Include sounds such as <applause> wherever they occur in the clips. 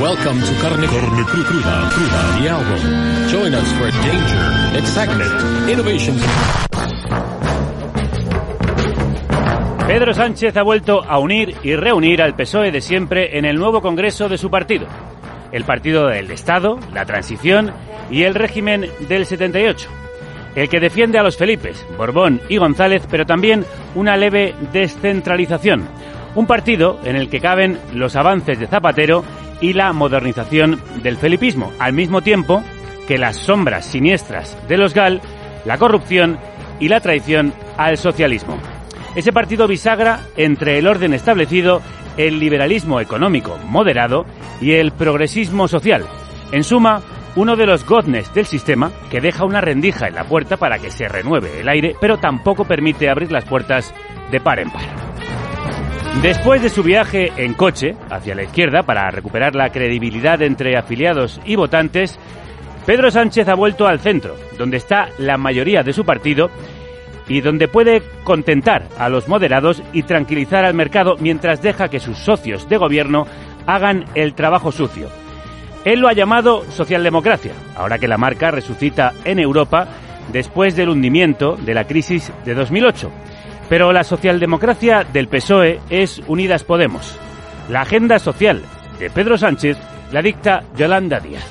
Welcome to Carne, Carne the album. Join us for danger, excitement, innovation. Pedro Sánchez ha vuelto a unir y reunir al PSOE de siempre en el nuevo Congreso de su partido. El partido del Estado, la transición y el régimen del 78. El que defiende a los Felipes, Borbón y González, pero también una leve descentralización. Un partido en el que caben los avances de Zapatero y la modernización del felipismo, al mismo tiempo que las sombras siniestras de los GAL, la corrupción y la traición al socialismo. Ese partido bisagra entre el orden establecido, el liberalismo económico moderado y el progresismo social. En suma, uno de los goznes del sistema que deja una rendija en la puerta para que se renueve el aire, pero tampoco permite abrir las puertas de par en par. Después de su viaje en coche hacia la izquierda para recuperar la credibilidad entre afiliados y votantes, Pedro Sánchez ha vuelto al centro, donde está la mayoría de su partido y donde puede contentar a los moderados y tranquilizar al mercado mientras deja que sus socios de gobierno hagan el trabajo sucio. Él lo ha llamado socialdemocracia, ahora que la marca resucita en Europa después del hundimiento de la crisis de 2008. Pero la socialdemocracia del PSOE es Unidas Podemos. La agenda social de Pedro Sánchez la dicta Yolanda Díaz.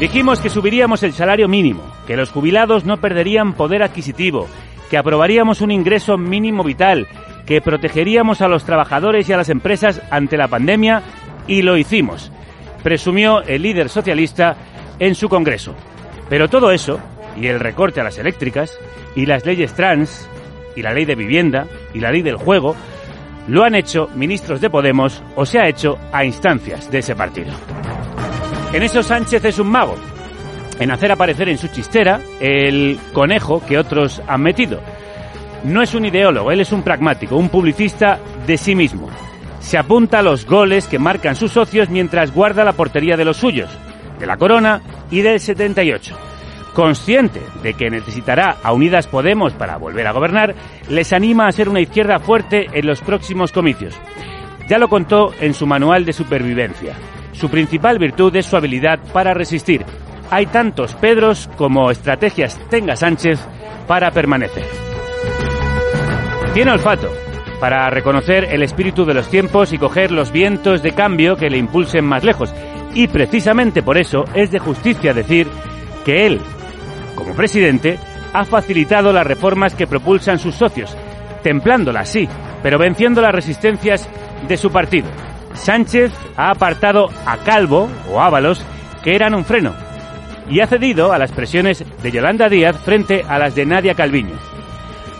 Dijimos que subiríamos el salario mínimo, que los jubilados no perderían poder adquisitivo, que aprobaríamos un ingreso mínimo vital, que protegeríamos a los trabajadores y a las empresas ante la pandemia y lo hicimos, presumió el líder socialista en su Congreso. Pero todo eso, y el recorte a las eléctricas, y las leyes trans, y la ley de vivienda, y la ley del juego, lo han hecho ministros de Podemos o se ha hecho a instancias de ese partido. En eso Sánchez es un mago, en hacer aparecer en su chistera el conejo que otros han metido. No es un ideólogo, él es un pragmático, un publicista de sí mismo. Se apunta a los goles que marcan sus socios mientras guarda la portería de los suyos, de la Corona y del 78. Consciente de que necesitará a Unidas Podemos para volver a gobernar, les anima a ser una izquierda fuerte en los próximos comicios. Ya lo contó en su manual de supervivencia. Su principal virtud es su habilidad para resistir. Hay tantos Pedros como estrategias tenga Sánchez para permanecer. Tiene olfato para reconocer el espíritu de los tiempos y coger los vientos de cambio que le impulsen más lejos. Y precisamente por eso es de justicia decir que él, como presidente, ha facilitado las reformas que propulsan sus socios, templándolas, sí, pero venciendo las resistencias de su partido. Sánchez ha apartado a Calvo o Ábalos, que eran un freno, y ha cedido a las presiones de Yolanda Díaz frente a las de Nadia Calviño.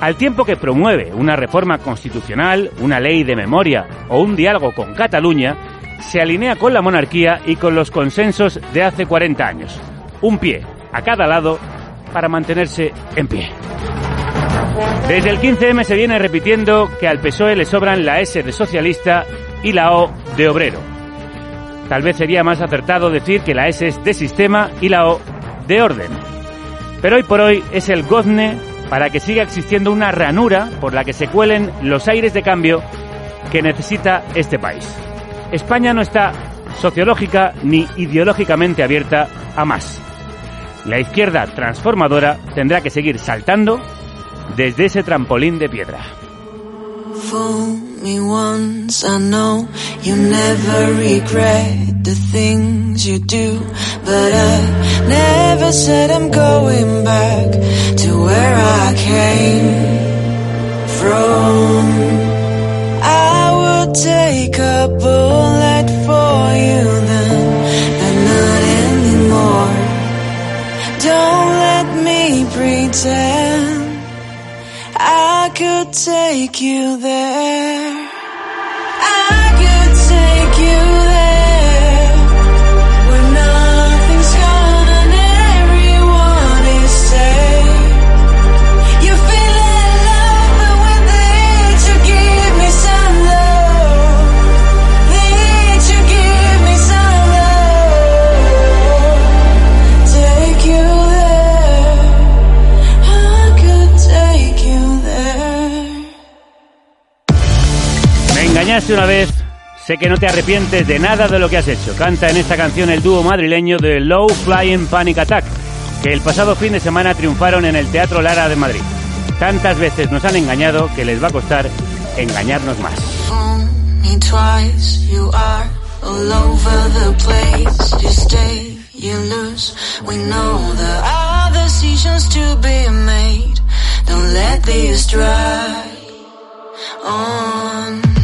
Al tiempo que promueve una reforma constitucional, una ley de memoria o un diálogo con Cataluña, se alinea con la monarquía y con los consensos de hace 40 años. Un pie a cada lado para mantenerse en pie. Desde el 15M se viene repitiendo que al PSOE le sobran la S de socialista y la O de obrero. Tal vez sería más acertado decir que la S es de sistema y la O de orden. Pero hoy por hoy es el gozne para que siga existiendo una ranura por la que se cuelen los aires de cambio que necesita este país. España no está sociológica ni ideológicamente abierta a más. La izquierda transformadora tendrá que seguir saltando desde ese trampolín de piedra. Take a bullet for you I could take you there. Una vez, sé que no te arrepientes de nada de lo que has hecho. Canta en esta canción el dúo madrileño de Low Flying Panic Attack, que el pasado fin de semana triunfaron en el Teatro Lara de Madrid. Tantas veces nos han engañado que les va a costar engañarnos más. Don't let on.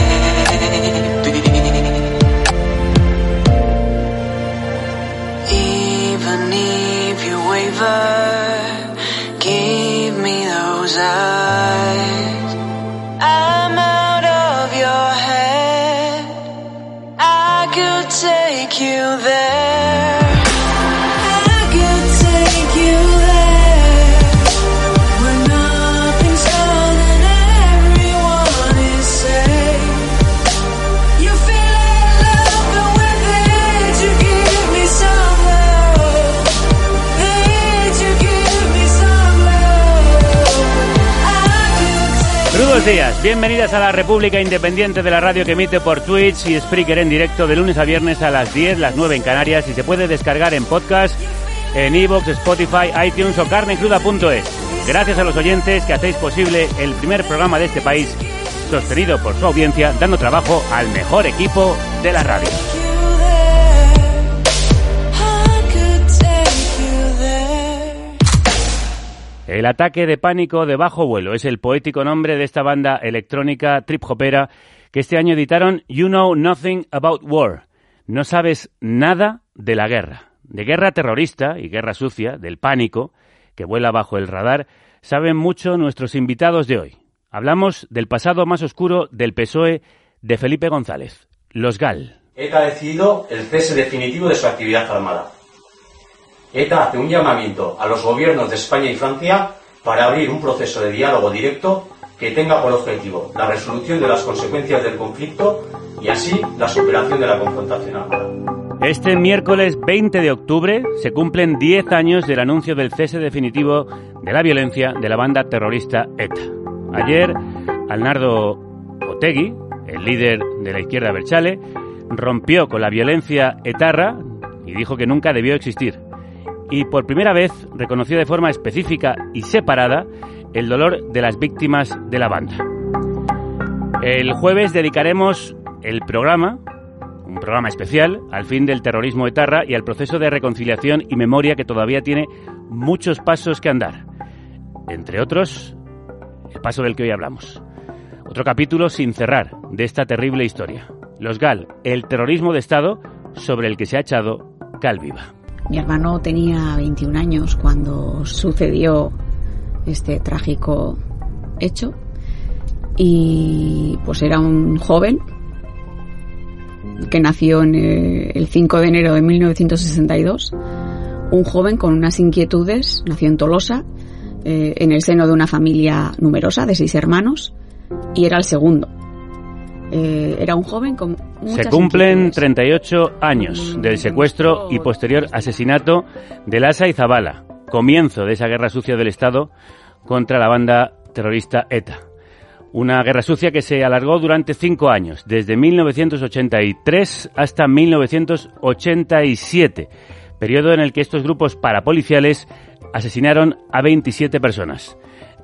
Crudos días, bienvenidas a la República Independiente de la Radio que emite por Twitch y Spreaker en directo de lunes a viernes a las 10, las 9 en Canarias y se puede descargar en podcast en iVoox, Spotify, iTunes o carnecruda.es. Gracias a los oyentes que hacéis posible el primer programa de este país sostenido por su audiencia, dando trabajo al mejor equipo de la radio. El ataque de pánico de bajo vuelo es el poético nombre de esta banda electrónica trip hopera que este año editaron You Know Nothing About War. No sabes nada de la guerra. De guerra terrorista y guerra sucia, del pánico, que vuela bajo el radar, saben mucho nuestros invitados de hoy. Hablamos del pasado más oscuro del PSOE de Felipe González, los GAL. ETA ha decidido el cese definitivo de su actividad armada. ETA hace un llamamiento a los gobiernos de España y Francia para abrir un proceso de diálogo directo que tenga por objetivo la resolución de las consecuencias del conflicto y así la superación de la confrontación armada. Este miércoles 20 de octubre se cumplen 10 años del anuncio del cese definitivo de la violencia de la banda terrorista ETA. Ayer, Alnardo Otegui, el líder de la izquierda Berchale, rompió con la violencia etarra y dijo que nunca debió existir. Y por primera vez reconoció de forma específica y separada el dolor de las víctimas de la banda. El jueves dedicaremos el programa un programa especial al fin del terrorismo etarra y al proceso de reconciliación y memoria que todavía tiene muchos pasos que andar. Entre otros, el paso del que hoy hablamos. Otro capítulo sin cerrar de esta terrible historia. Los GAL, el terrorismo de Estado sobre el que se ha echado cal viva. Mi hermano tenía 21 años cuando sucedió este trágico hecho y pues era un joven que nació en eh, el 5 de enero de 1962, un joven con unas inquietudes, nació en Tolosa, eh, en el seno de una familia numerosa de seis hermanos y era el segundo. Eh, era un joven con muchas Se cumplen inquietudes. 38 años del secuestro y posterior asesinato de Lasa y Zabala, comienzo de esa guerra sucia del Estado contra la banda terrorista ETA. Una guerra sucia que se alargó durante cinco años, desde 1983 hasta 1987, periodo en el que estos grupos parapoliciales asesinaron a 27 personas.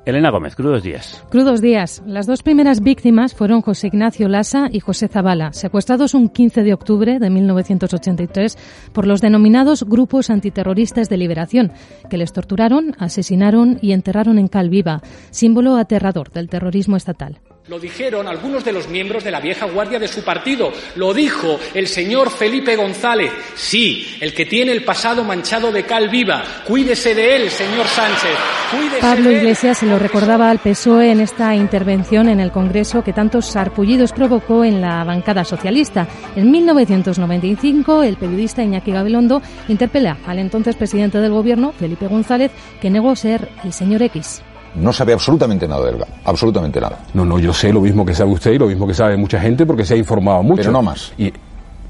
Elena Gómez, crudos días. Crudos días. Las dos primeras víctimas fueron José Ignacio Lasa y José Zavala, secuestrados un 15 de octubre de 1983 por los denominados grupos antiterroristas de liberación, que les torturaron, asesinaron y enterraron en Calviva, símbolo aterrador del terrorismo estatal. Lo dijeron algunos de los miembros de la vieja guardia de su partido. Lo dijo el señor Felipe González. Sí, el que tiene el pasado manchado de cal viva. Cuídese de él, señor Sánchez. Cuídese Pablo. Iglesias se lo recordaba al PSOE en esta intervención en el Congreso que tantos sarpullidos provocó en la bancada socialista. En 1995, el periodista Iñaki Gabilondo interpela al entonces presidente del Gobierno, Felipe González, que negó ser el señor X. No sabe absolutamente nada del GAL, absolutamente nada. No, no, yo sé lo mismo que sabe usted y lo mismo que sabe mucha gente porque se ha informado mucho. Pero no más. Y,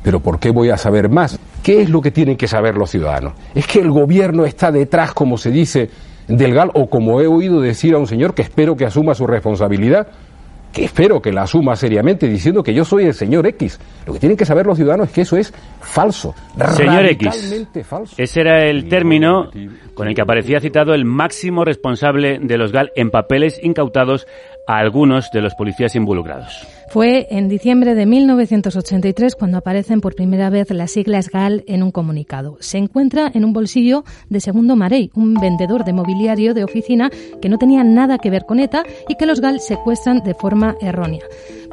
pero ¿por qué voy a saber más? ¿Qué es lo que tienen que saber los ciudadanos? ¿Es que el gobierno está detrás, como se dice, del GAL o como he oído decir a un señor que espero que asuma su responsabilidad? Que espero que la asuma seriamente diciendo que yo soy el señor X. Lo que tienen que saber los ciudadanos es que eso es falso. Señor X. falso. Ese era el término con el que aparecía citado el máximo responsable de los GAL en papeles incautados a algunos de los policías involucrados. Fue en diciembre de 1983 cuando aparecen por primera vez las siglas GAL en un comunicado. Se encuentra en un bolsillo de Segundo Marey, un vendedor de mobiliario de oficina que no tenía nada que ver con ETA y que los GAL secuestran de forma errónea.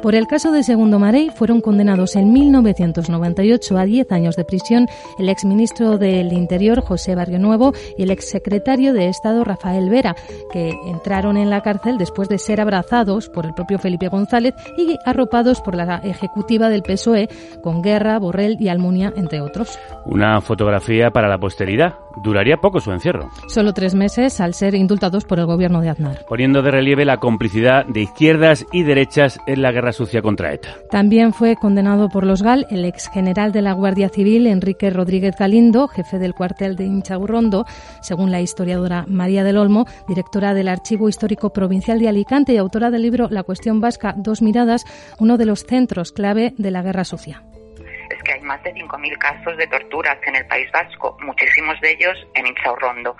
Por el caso de Segundo Marey fueron condenados en 1998 a 10 años de prisión el exministro del Interior José Barrio Nuevo y el exsecretario de Estado Rafael Vera, que entraron en la cárcel después de ser abrazados por el propio Felipe González y arropados por la ejecutiva del PSOE con Guerra, Borrell y Almunia, entre otros. Una fotografía para la posteridad. Duraría poco su encierro, Solo tres meses al ser indultados por el gobierno de Aznar. poniendo de relieve la complicidad de izquierdas y derechas en la guerra sucia contra ETA. También fue condenado por los GAL el ex general de la Guardia Civil, Enrique Rodríguez Galindo, jefe del cuartel de Inchaurrondo, según la historiadora María del Olmo, directora del Archivo Histórico Provincial de Alicante y autora del libro La cuestión vasca, Dos miradas, uno de los centros clave de la guerra sucia. Que hay más de 5.000 casos de torturas en el País Vasco, muchísimos de ellos en Inchaurrondo.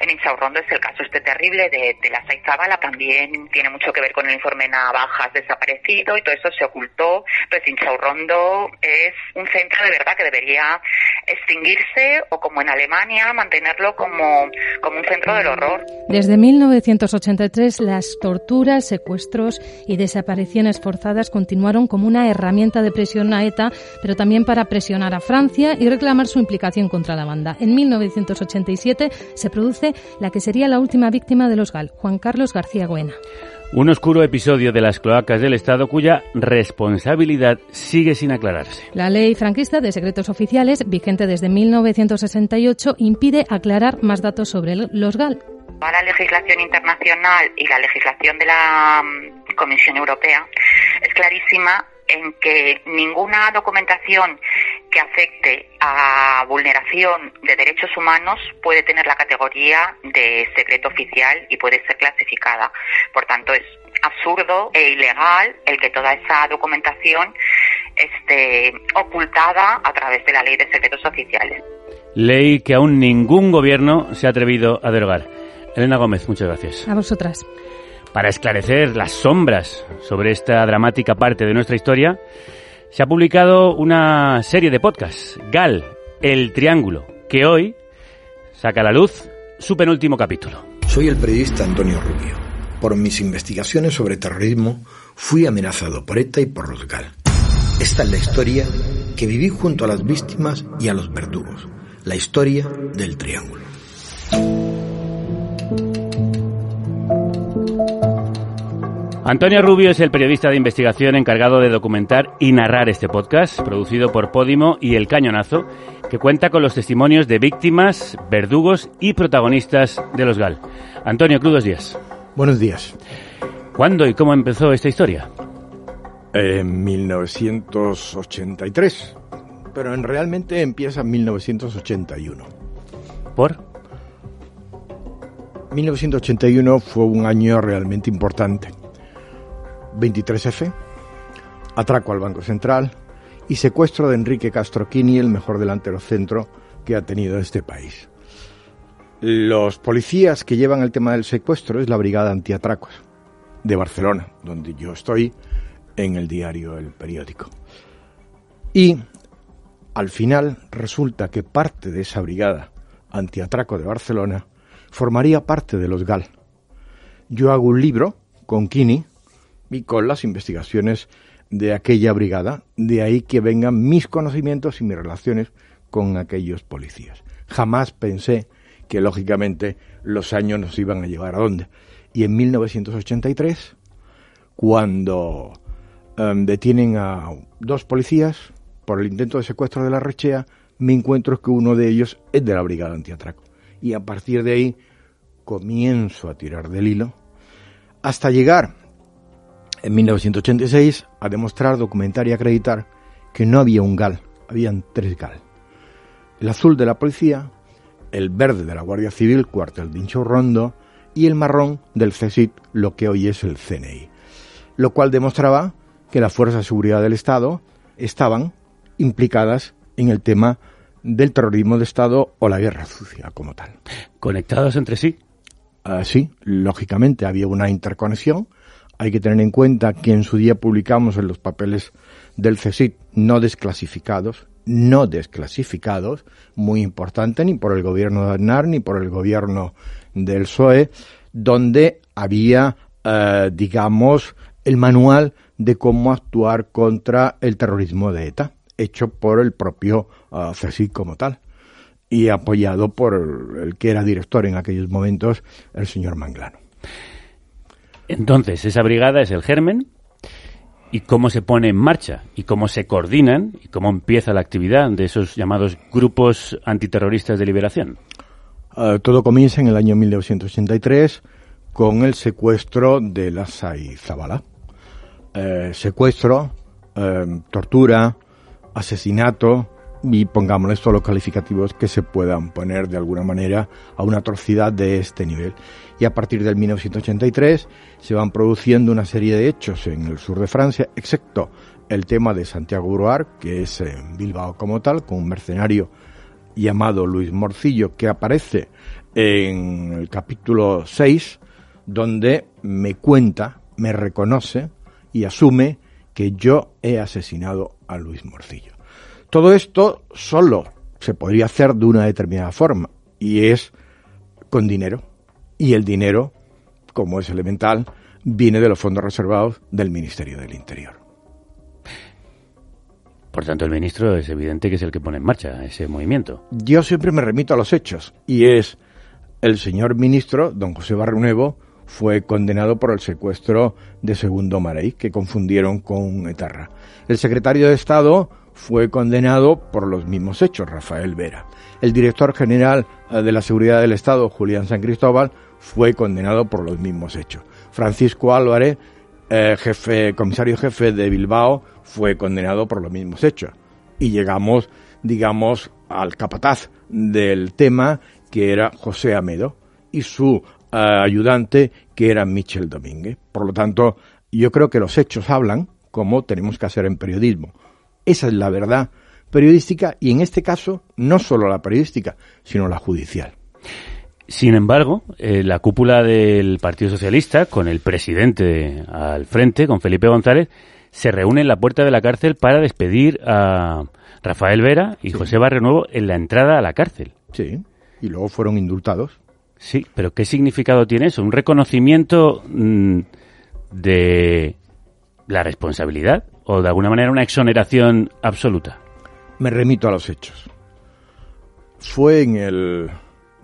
En Inchaurrondo es el caso este terrible de, de la Saizabala, también tiene mucho que ver con el informe Navajas desaparecido y todo eso se ocultó. Pues Inchaurrondo es un centro de verdad que debería extinguirse o como en Alemania mantenerlo como, como un centro del horror. Desde 1983, las torturas, secuestros y desapariciones forzadas continuaron como una herramienta de presión a ETA, pero también para presionar a Francia y reclamar su implicación contra la banda. En 1987 se produce la que sería la última víctima de los GAL, Juan Carlos García Goena. Un oscuro episodio de las cloacas del Estado cuya responsabilidad sigue sin aclararse. La ley franquista de secretos oficiales, vigente desde 1968, impide aclarar más datos sobre los GAL. la legislación internacional y la legislación de la mm, Comisión Europea es clarísima en que ninguna documentación que afecte a vulneración de derechos humanos puede tener la categoría de secreto oficial y puede ser clasificada. Por tanto, es absurdo e ilegal el que toda esa documentación esté ocultada a través de la ley de secretos oficiales. Ley que aún ningún gobierno se ha atrevido a derogar. Elena Gómez, muchas gracias. A vosotras. Para esclarecer las sombras sobre esta dramática parte de nuestra historia, se ha publicado una serie de podcasts, GAL, El Triángulo, que hoy saca a la luz su penúltimo capítulo. Soy el periodista Antonio Rubio. Por mis investigaciones sobre terrorismo fui amenazado por ETA y por los GAL. Esta es la historia que viví junto a las víctimas y a los verdugos. La historia del triángulo. Antonio Rubio es el periodista de investigación encargado de documentar y narrar este podcast, producido por Podimo y El Cañonazo, que cuenta con los testimonios de víctimas, verdugos y protagonistas de los GAL. Antonio, crudos días. Buenos días. ¿Cuándo y cómo empezó esta historia? En 1983. Pero en realmente empieza en 1981. ¿Por? 1981 fue un año realmente importante. 23F, atraco al Banco Central y secuestro de Enrique Castro Quini, el mejor delantero centro que ha tenido este país. Los policías que llevan el tema del secuestro es la Brigada Antiatracos de Barcelona, donde yo estoy en el diario El Periódico. Y al final resulta que parte de esa brigada antiatraco de Barcelona formaría parte de los GAL. Yo hago un libro con Kini y con las investigaciones de aquella brigada, de ahí que vengan mis conocimientos y mis relaciones con aquellos policías. Jamás pensé que lógicamente los años nos iban a llevar a dónde. Y en 1983, cuando em, detienen a dos policías por el intento de secuestro de la Rechea, me encuentro que uno de ellos es de la Brigada Antiatraco. Y a partir de ahí comienzo a tirar del hilo hasta llegar en 1986 a demostrar, documentar y acreditar que no había un GAL, habían tres GAL. El azul de la policía, el verde de la Guardia Civil, cuartel de Rondo, y el marrón del CSIC, lo que hoy es el CNI. Lo cual demostraba que las fuerzas de seguridad del Estado estaban implicadas en el tema del terrorismo de Estado o la guerra sucia como tal. ¿Conectados entre sí? Ah, sí, lógicamente había una interconexión. Hay que tener en cuenta que en su día publicamos en los papeles del CSIC no desclasificados, no desclasificados, muy importante, ni por el gobierno de Aznar ni por el gobierno del PSOE, donde había, eh, digamos, el manual de cómo actuar contra el terrorismo de ETA, hecho por el propio uh, como tal y apoyado por el que era director en aquellos momentos, el señor Manglano. Entonces, esa brigada es el germen. ¿Y cómo se pone en marcha? ¿Y cómo se coordinan? ¿Y cómo empieza la actividad de esos llamados grupos antiterroristas de liberación? Uh, todo comienza en el año 1983 con el secuestro de la SAI Zabala. Eh, secuestro, eh, tortura, asesinato, y pongámosle todos los calificativos que se puedan poner de alguna manera a una atrocidad de este nivel. Y a partir del 1983 se van produciendo una serie de hechos en el sur de Francia, excepto el tema de Santiago Bruar, que es en Bilbao como tal, con un mercenario llamado Luis Morcillo, que aparece en el capítulo 6, donde me cuenta, me reconoce y asume que yo he asesinado a Luis Morcillo. Todo esto solo se podría hacer de una determinada forma y es con dinero. Y el dinero, como es elemental, viene de los fondos reservados del Ministerio del Interior. Por tanto, el ministro es evidente que es el que pone en marcha ese movimiento. Yo siempre me remito a los hechos y es el señor ministro, don José Barrenuevo, fue condenado por el secuestro de Segundo Marey, que confundieron con Etarra. El secretario de Estado fue condenado por los mismos hechos, Rafael Vera. El director general eh, de la Seguridad del Estado, Julián San Cristóbal, fue condenado por los mismos hechos. Francisco Álvarez, eh, jefe, comisario jefe de Bilbao, fue condenado por los mismos hechos. Y llegamos, digamos, al capataz del tema, que era José Amedo, y su eh, ayudante, que era Michel Domínguez. Por lo tanto, yo creo que los hechos hablan como tenemos que hacer en periodismo. Esa es la verdad periodística y en este caso no solo la periodística, sino la judicial. Sin embargo, eh, la cúpula del Partido Socialista, con el presidente al frente, con Felipe González, se reúne en la puerta de la cárcel para despedir a Rafael Vera y José Barrio Nuevo en la entrada a la cárcel. Sí, y luego fueron indultados. Sí, pero ¿qué significado tiene eso? ¿Un reconocimiento mm, de la responsabilidad o de alguna manera una exoneración absoluta? Me remito a los hechos. Fue en el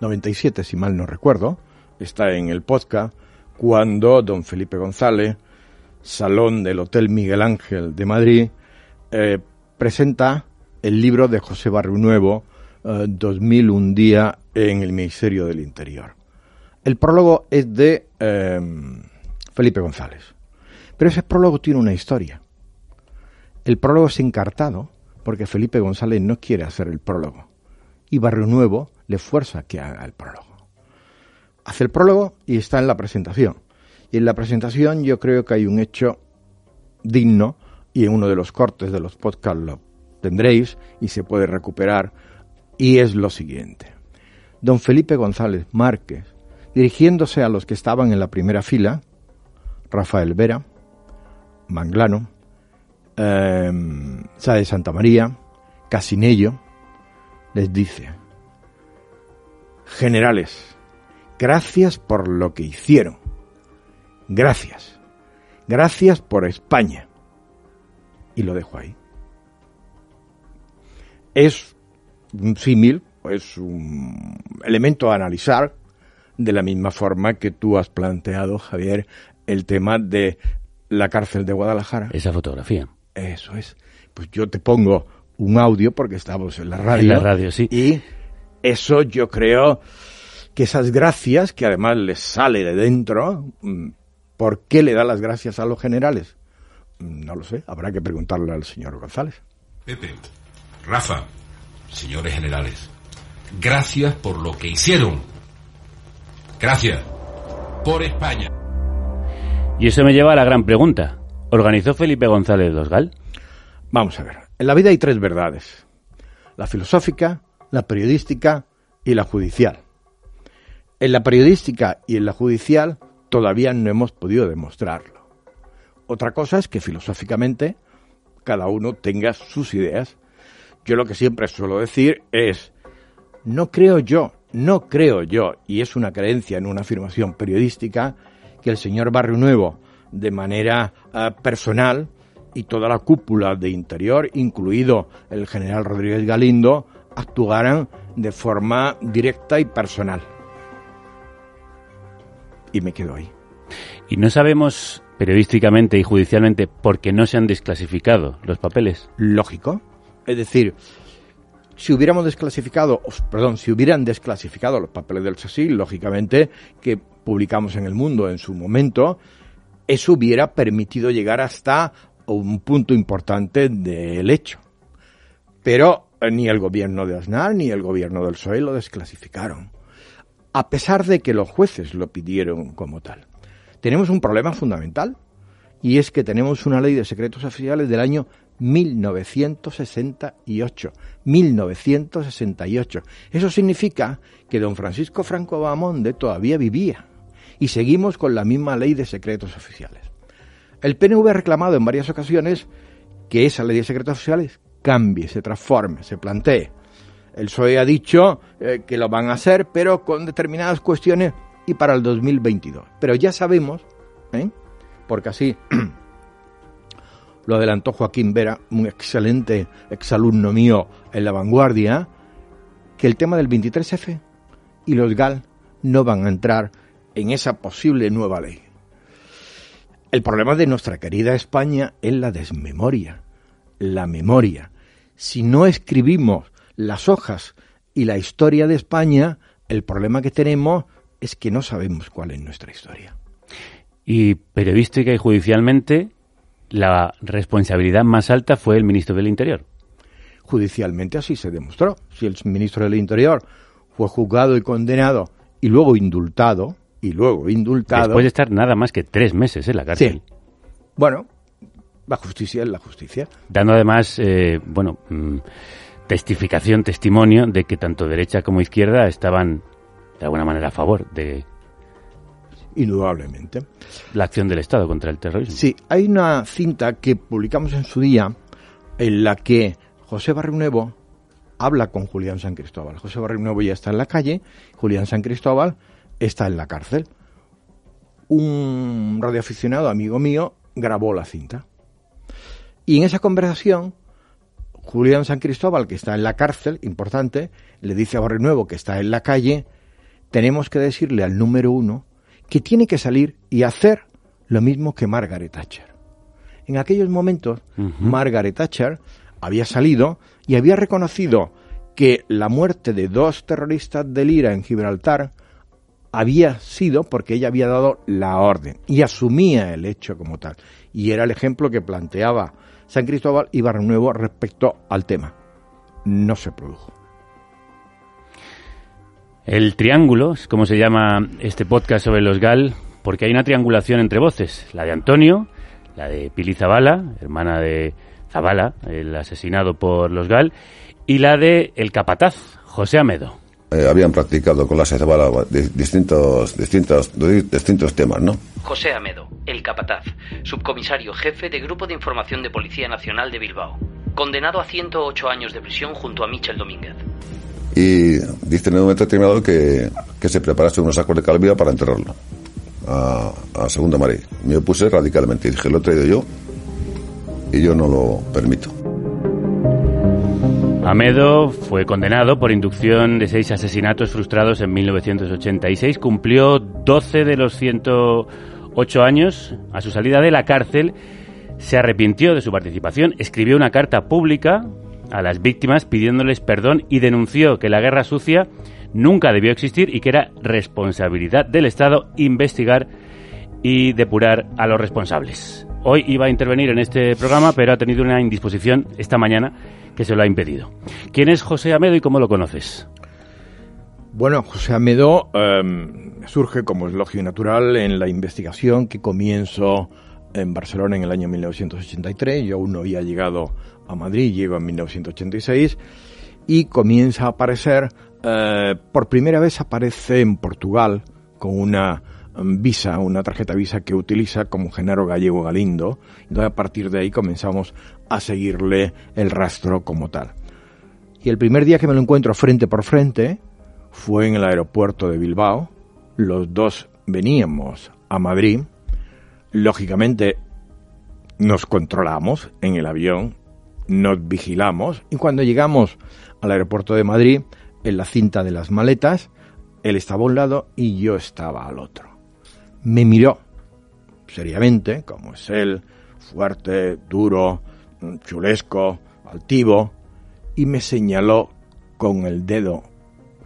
97, si mal no recuerdo, está en el podcast, cuando don Felipe González, salón del Hotel Miguel Ángel de Madrid, eh, presenta el libro de José Barrio Nuevo, 2001 eh, día en el Ministerio del Interior. El prólogo es de eh, Felipe González. Pero ese prólogo tiene una historia. El prólogo es encartado porque Felipe González no quiere hacer el prólogo. Y Barrio Nuevo le fuerza que haga el prólogo. Hace el prólogo y está en la presentación. Y en la presentación yo creo que hay un hecho digno y en uno de los cortes de los podcasts lo tendréis y se puede recuperar. Y es lo siguiente. don Felipe González Márquez, dirigiéndose a los que estaban en la primera fila, Rafael Vera, Manglano, eh, de Santa María, Casinello, les dice, generales, gracias por lo que hicieron, gracias, gracias por España. Y lo dejo ahí. Es un símil, es un elemento a analizar de la misma forma que tú has planteado, Javier, el tema de la cárcel de Guadalajara. Esa fotografía. Eso es. Pues yo te pongo un audio porque estamos en la radio. En la radio, sí. Y eso yo creo que esas gracias, que además les sale de dentro, mm, ¿por qué le da las gracias a los generales? Mm, no lo sé, habrá que preguntarle al señor González. Pepe, Rafa, señores generales, gracias por lo que hicieron. Gracias por España. Y eso me lleva a la gran pregunta. ¿Organizó Felipe González los GAL? Vamos a ver. En la vida hay tres verdades. La filosófica, la periodística y la judicial. En la periodística y en la judicial todavía no hemos podido demostrarlo. Otra cosa es que filosóficamente cada uno tenga sus ideas. Yo lo que siempre suelo decir es, no creo yo, no creo yo, y es una creencia en una afirmación periodística, que el señor Barrio Nuevo, de manera eh, personal, y toda la cúpula de interior, incluido el general Rodríguez Galindo, actuaran de forma directa y personal. Y me quedo ahí. Y no sabemos periodísticamente y judicialmente por qué no se han desclasificado los papeles. Lógico. Es decir, si hubiéramos desclasificado, perdón, si hubieran desclasificado los papeles del SASI, lógicamente que publicamos en El Mundo en su momento, eso hubiera permitido llegar hasta un punto importante del hecho. Pero ni el gobierno de Aznar ni el gobierno del PSOE lo desclasificaron, a pesar de que los jueces lo pidieron como tal. Tenemos un problema fundamental y es que tenemos una ley de secretos oficiales del año 1968. 1968. Eso significa que don Francisco Franco Bamonde todavía vivía y seguimos con la misma ley de secretos oficiales. El PNV ha reclamado en varias ocasiones que esa ley de secretos oficiales cambie, se transforme, se plantee. El PSOE ha dicho eh, que lo van a hacer, pero con determinadas cuestiones y para el 2022. Pero ya sabemos, ¿eh? porque así <clears throat> lo adelantó Joaquín Vera, un excelente exalumno mío en la vanguardia, que el tema del 23F y los GAL no van a entrar en esa posible nueva ley. El problema de nuestra querida España es la desmemoria, la memoria. Si no escribimos las hojas y la historia de España, el problema que tenemos es que no sabemos cuál es nuestra historia. Y periodística y judicialmente, la responsabilidad más alta fue el ministro del Interior. Judicialmente así se demostró. Si el ministro del Interior fue juzgado y condenado y luego indultado, y luego indultado. Después de estar nada más que tres meses en la cárcel. Sí. Bueno, la justicia es la justicia. Dando además, eh, bueno, mm, testificación, testimonio de que tanto derecha como izquierda estaban de alguna manera a favor de. Indudablemente. La acción del Estado contra el terrorismo. Sí, hay una cinta que publicamos en su día en la que José Barrio Nuevo habla con Julián San Cristóbal. José Barrio Nuevo ya está en la calle, Julián San Cristóbal está en la cárcel. Un radioaficionado amigo mío grabó la cinta. Y en esa conversación, Julián San Cristóbal, que está en la cárcel, importante, le dice a Barrio Nuevo, que está en la calle, tenemos que decirle al número uno que tiene que salir y hacer lo mismo que Margaret Thatcher. En aquellos momentos, Margaret Thatcher había salido y había reconocido que la muerte de dos terroristas del IRA en Gibraltar había sido porque ella había dado la orden y asumía el hecho como tal. Y era el ejemplo que planteaba San Cristóbal y Barrio Nuevo respecto al tema. No se produjo. El triángulo, es como se llama este podcast sobre los GAL, porque hay una triangulación entre voces. La de Antonio, la de Pili Zabala, hermana de Zabala, el asesinado por los GAL, y la de el capataz, José Amedo. Eh, habían practicado con la di- distintos, distintos, distintos temas, ¿no? José Amedo, el capataz, subcomisario jefe de Grupo de Información de Policía Nacional de Bilbao, condenado a 108 años de prisión junto a Michel Domínguez. Y dice en un momento determinado que, que se preparase unos sacos de calviva para enterrarlo a, a Segunda María. Me opuse radicalmente dije, lo he traído yo y yo no lo permito. Amedo fue condenado por inducción de seis asesinatos frustrados en 1986. Cumplió 12 de los 108 años. A su salida de la cárcel se arrepintió de su participación, escribió una carta pública a las víctimas pidiéndoles perdón y denunció que la guerra sucia nunca debió existir y que era responsabilidad del Estado investigar y depurar a los responsables. Hoy iba a intervenir en este programa, pero ha tenido una indisposición esta mañana que se lo ha impedido. ¿Quién es José Amedo y cómo lo conoces? Bueno, José Amedo eh, surge como es lógico y natural en la investigación que comienzo en Barcelona en el año 1983. Yo aún no había llegado a Madrid, llego en 1986 y comienza a aparecer, eh, por primera vez aparece en Portugal con una mm, visa, una tarjeta visa que utiliza como Genaro Gallego Galindo. Entonces a partir de ahí comenzamos a seguirle el rastro como tal. Y el primer día que me lo encuentro frente por frente fue en el aeropuerto de Bilbao. Los dos veníamos a Madrid. Lógicamente nos controlamos en el avión, nos vigilamos y cuando llegamos al aeropuerto de Madrid, en la cinta de las maletas, él estaba a un lado y yo estaba al otro. Me miró seriamente, como es él, fuerte, duro, chulesco, altivo, y me señaló con el dedo,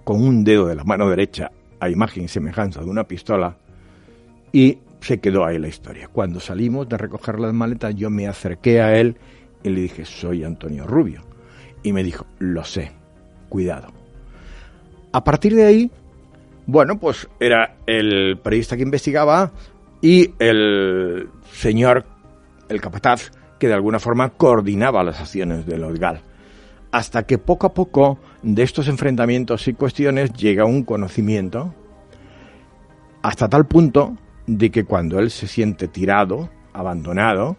con un dedo de la mano derecha, a imagen y semejanza de una pistola, y se quedó ahí la historia. Cuando salimos de recoger las maletas, yo me acerqué a él y le dije, soy Antonio Rubio. Y me dijo, lo sé, cuidado. A partir de ahí, bueno, pues era el periodista que investigaba y el señor, el capataz, que de alguna forma coordinaba las acciones de los GAL. Hasta que poco a poco de estos enfrentamientos y cuestiones llega un conocimiento hasta tal punto de que cuando él se siente tirado, abandonado,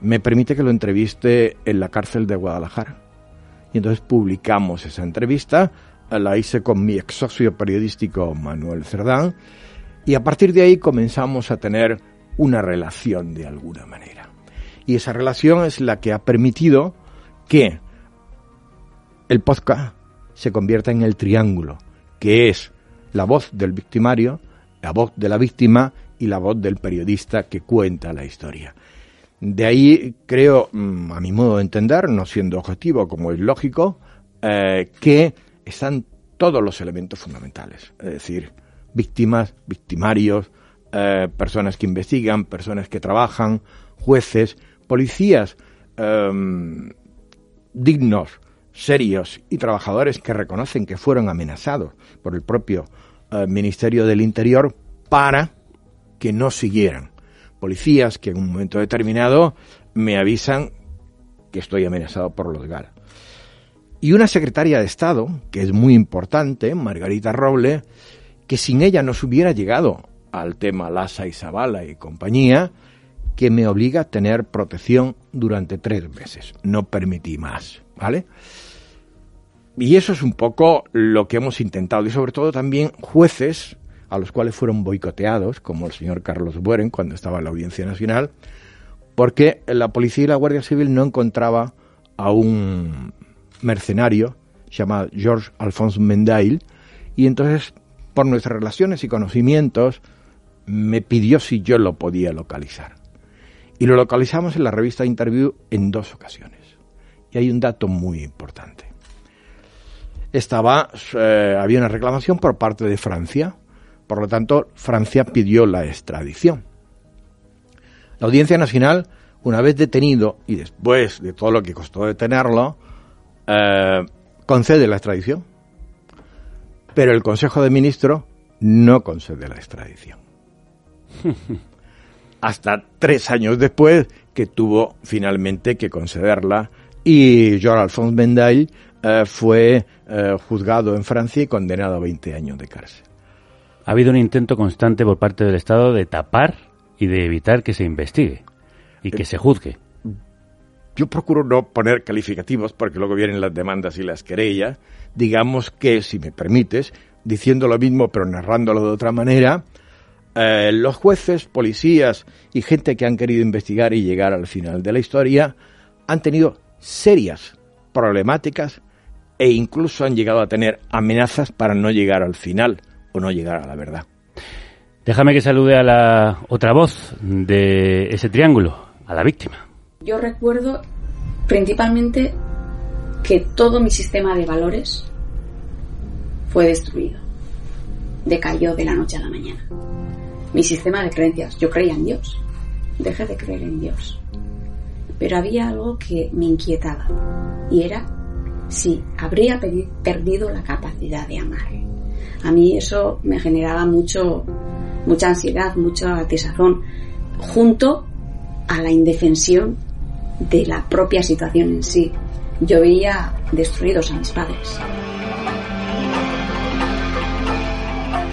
me permite que lo entreviste en la cárcel de Guadalajara. Y entonces publicamos esa entrevista, la hice con mi ex socio periodístico Manuel Cerdán, y a partir de ahí comenzamos a tener una relación de alguna manera. Y esa relación es la que ha permitido que el podcast se convierta en el triángulo, que es la voz del victimario, la voz de la víctima y la voz del periodista que cuenta la historia. De ahí creo, mm, a mi modo de entender, no siendo objetivo como es lógico, eh, que están todos los elementos fundamentales. Es decir, víctimas, victimarios, eh, personas que investigan, personas que trabajan, jueces, policías em, dignos, serios y trabajadores que reconocen que fueron amenazados por el propio eh, Ministerio del Interior para que no siguieran. Policías que en un momento determinado me avisan que estoy amenazado por los GAL. Y una secretaria de Estado, que es muy importante, Margarita Roble, que sin ella no se hubiera llegado al tema Lasa y Zavala y compañía, que me obliga a tener protección durante tres meses. No permití más, ¿vale? Y eso es un poco lo que hemos intentado. Y sobre todo también jueces a los cuales fueron boicoteados, como el señor Carlos Bueren cuando estaba en la Audiencia Nacional, porque la policía y la Guardia Civil no encontraba a un mercenario llamado George Alphonse Mendail, y entonces, por nuestras relaciones y conocimientos, me pidió si yo lo podía localizar. Y lo localizamos en la revista Interview en dos ocasiones. Y hay un dato muy importante. Estaba, eh, había una reclamación por parte de Francia, por lo tanto, Francia pidió la extradición. La Audiencia Nacional, una vez detenido y después de todo lo que costó detenerlo, eh, concede la extradición. Pero el Consejo de Ministros no concede la extradición. <laughs> Hasta tres años después que tuvo finalmente que concederla y Joan Alphonse Menday eh, fue eh, juzgado en Francia y condenado a 20 años de cárcel. Ha habido un intento constante por parte del Estado de tapar y de evitar que se investigue y que se juzgue. Yo procuro no poner calificativos porque luego vienen las demandas y las querellas. Digamos que, si me permites, diciendo lo mismo pero narrándolo de otra manera, eh, los jueces, policías y gente que han querido investigar y llegar al final de la historia han tenido serias problemáticas e incluso han llegado a tener amenazas para no llegar al final o no llegar a la verdad. Déjame que salude a la otra voz de ese triángulo, a la víctima. Yo recuerdo principalmente que todo mi sistema de valores fue destruido, decayó de la noche a la mañana. Mi sistema de creencias, yo creía en Dios, dejé de creer en Dios. Pero había algo que me inquietaba y era si habría perdido la capacidad de amar. A mí eso me generaba mucho, mucha ansiedad, mucha atisazón, junto a la indefensión de la propia situación en sí. Yo veía destruidos a mis padres.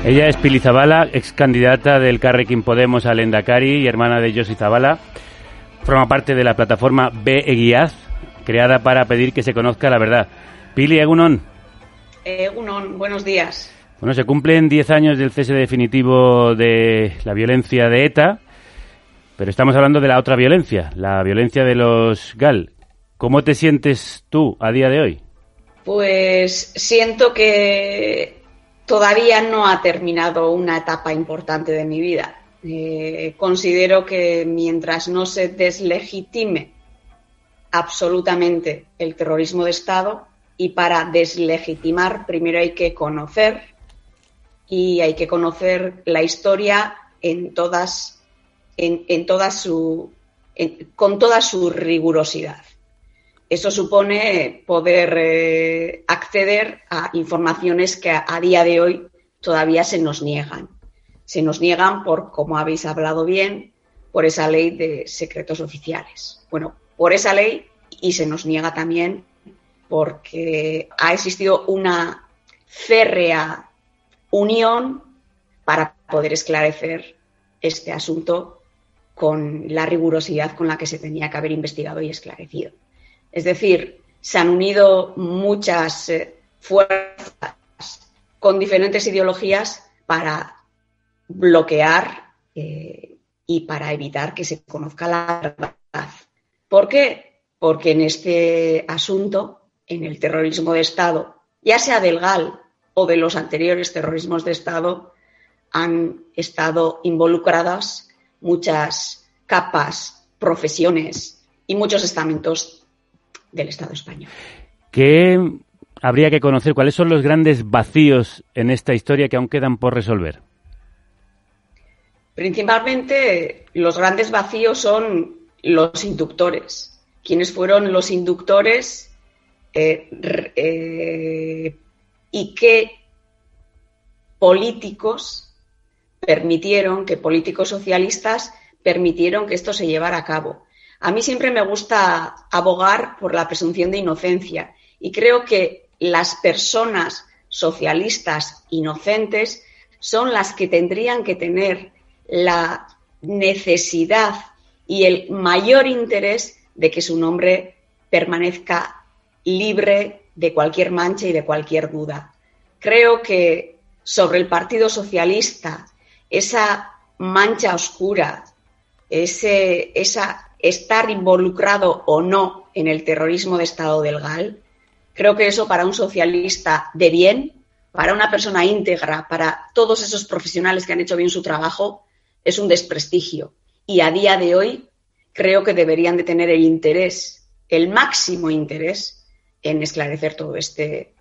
Ella es Pili Zabala, ex candidata del Carrequín Podemos al Endacari y hermana de Josi Zabala. Forma parte de la plataforma B Guiaz, creada para pedir que se conozca la verdad. Pili Egunon. Egunon, buenos días. Bueno, se cumplen 10 años del cese definitivo de la violencia de ETA, pero estamos hablando de la otra violencia, la violencia de los GAL. ¿Cómo te sientes tú a día de hoy? Pues siento que todavía no ha terminado una etapa importante de mi vida. Eh, considero que mientras no se deslegitime absolutamente el terrorismo de Estado, y para deslegitimar primero hay que conocer y hay que conocer la historia en todas, con toda su rigurosidad. Eso supone poder eh, acceder a informaciones que a, día de hoy todavía se nos niegan. Se nos niegan por, como habéis hablado bien, por esa ley de secretos oficiales. Bueno, por esa ley y se nos niega también porque ha existido una férrea unión para poder esclarecer este asunto con la rigurosidad con la que se tenía que haber investigado y esclarecido. Es decir, se han unido muchas eh, fuerzas con diferentes ideologías para bloquear eh, y para evitar que se conozca la verdad. ¿Por qué? Porque en este asunto, en el terrorismo de Estado, ya sea del GAL o de los anteriores terrorismos de Estado, han estado involucradas muchas capas, profesiones y muchos estamentos del Estado español. ¿Qué habría que conocer? ¿Cuáles son los grandes vacíos en esta historia que aún quedan por resolver? Principalmente los grandes vacíos son los inductores. ¿Quiénes fueron los inductores eh, eh, y qué políticos permitieron, que políticos socialistas permitieron que esto se llevara a cabo. A mí siempre me gusta abogar por la presunción de inocencia y creo que las personas socialistas inocentes son las que tendrían que tener la necesidad y el mayor interés de que su nombre permanezca libre de cualquier mancha y de cualquier duda. Creo que sobre el Partido Socialista, esa mancha oscura, ese, esa estar involucrado o no en el terrorismo de Estado del GAL, creo que eso para un socialista de bien, para una persona íntegra, para todos esos profesionales que han hecho bien su trabajo, es un desprestigio. Y a día de hoy creo que deberían de tener el interés, el máximo interés, en esclarecer todo este,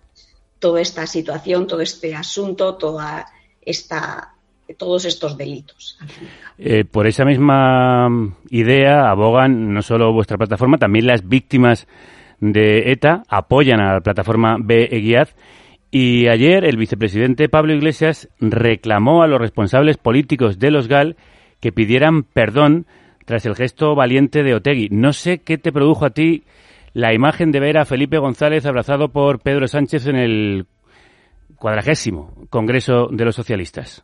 toda esta situación, todo este asunto, toda esta, todos estos delitos. Eh, por esa misma idea abogan no solo vuestra plataforma, también las víctimas de ETA apoyan a la plataforma B Y ayer el vicepresidente Pablo Iglesias reclamó a los responsables políticos de los GAL que pidieran perdón tras el gesto valiente de Otegui. No sé qué te produjo a ti la imagen de ver a Felipe González abrazado por Pedro Sánchez en el cuadragésimo Congreso de los Socialistas.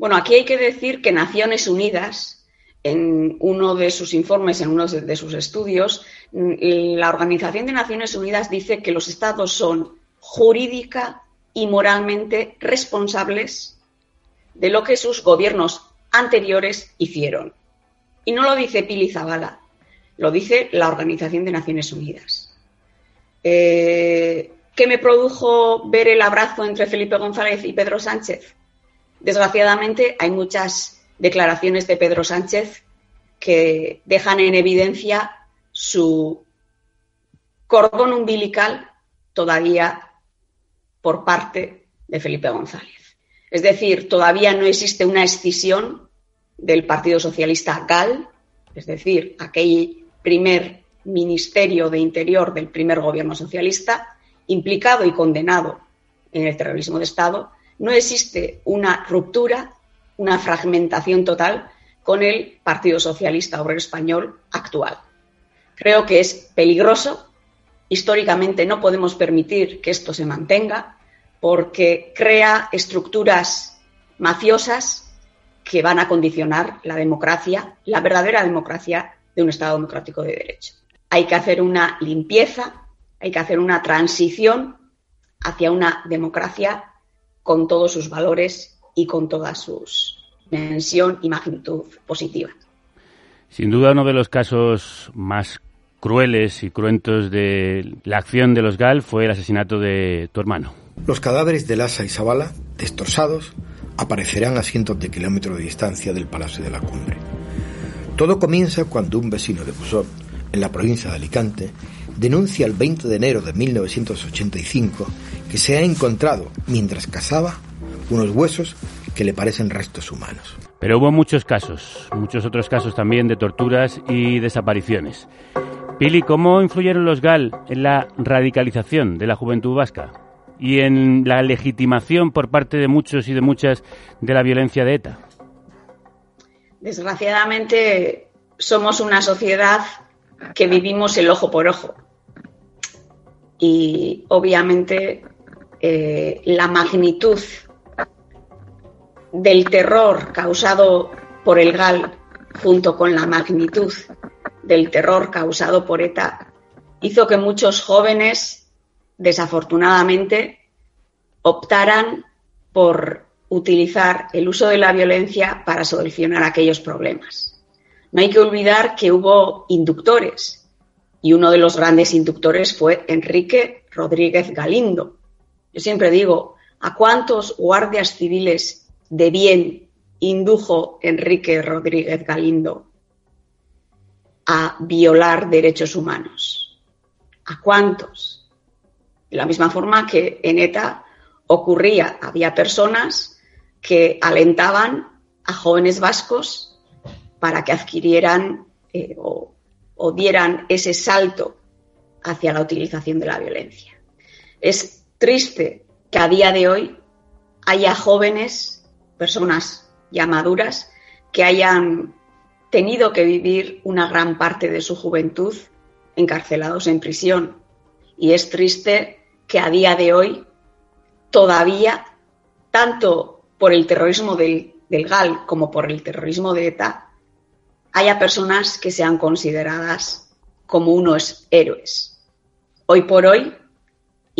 Bueno, aquí hay que decir que Naciones Unidas, en uno de sus informes, en uno de sus estudios, la Organización de Naciones Unidas dice que los estados son jurídica y moralmente responsables de lo que sus gobiernos anteriores hicieron. Y no lo dice Pili Zabala, lo dice la Organización de Naciones Unidas. Eh, ¿Qué me produjo ver el abrazo entre Felipe González y Pedro Sánchez? Desgraciadamente, hay muchas declaraciones de Pedro Sánchez que dejan en evidencia su cordón umbilical todavía por parte de Felipe González. Es decir, todavía no existe una escisión del Partido Socialista GAL, es decir, aquel primer ministerio de Interior del primer gobierno socialista, implicado y condenado en el terrorismo de Estado, no existe una ruptura, una fragmentación total con el Partido Socialista Obrero Español actual. Creo que es peligroso. Históricamente no podemos permitir que esto se mantenga porque crea estructuras mafiosas que van a condicionar la democracia, la verdadera democracia de un Estado democrático de derecho. Hay que hacer una limpieza, hay que hacer una transición hacia una democracia con todos sus valores y con toda su dimensión y magnitud positiva. Sin duda uno de los casos más crueles y cruentos de la acción de los GAL fue el asesinato de tu hermano. Los cadáveres de Lassa y Zavala, destrozados, aparecerán a cientos de kilómetros de distancia del Palacio de la Cumbre. Todo comienza cuando un vecino de Busot, en la provincia de Alicante, denuncia el 20 de enero de 1985 que se ha encontrado, mientras cazaba, unos huesos que le parecen restos humanos. Pero hubo muchos casos, muchos otros casos también de torturas y desapariciones. Pili, ¿cómo influyeron los GAL en la radicalización de la juventud vasca y en la legitimación por parte de muchos y de muchas de la violencia de ETA? Desgraciadamente somos una sociedad que vivimos el ojo por ojo. Y obviamente eh, la magnitud del terror causado por el GAL junto con la magnitud del terror causado por ETA hizo que muchos jóvenes, desafortunadamente, optaran por utilizar el uso de la violencia para solucionar aquellos problemas. No hay que olvidar que hubo inductores y uno de los grandes inductores fue Enrique Rodríguez Galindo. Yo siempre digo, ¿a cuántos guardias civiles de bien indujo Enrique Rodríguez Galindo a violar derechos humanos? ¿A cuántos? De la misma forma que en ETA ocurría, había personas que alentaban a jóvenes vascos para que adquirieran eh, o, o dieran ese salto hacia la utilización de la violencia. Es triste que a día de hoy haya jóvenes, personas ya maduras, que hayan tenido que vivir una gran parte de su juventud encarcelados en prisión. Y es triste que a día de hoy todavía, tanto por el terrorismo del, del GAL como por el terrorismo de ETA, haya personas que sean consideradas como unos héroes. Hoy por hoy,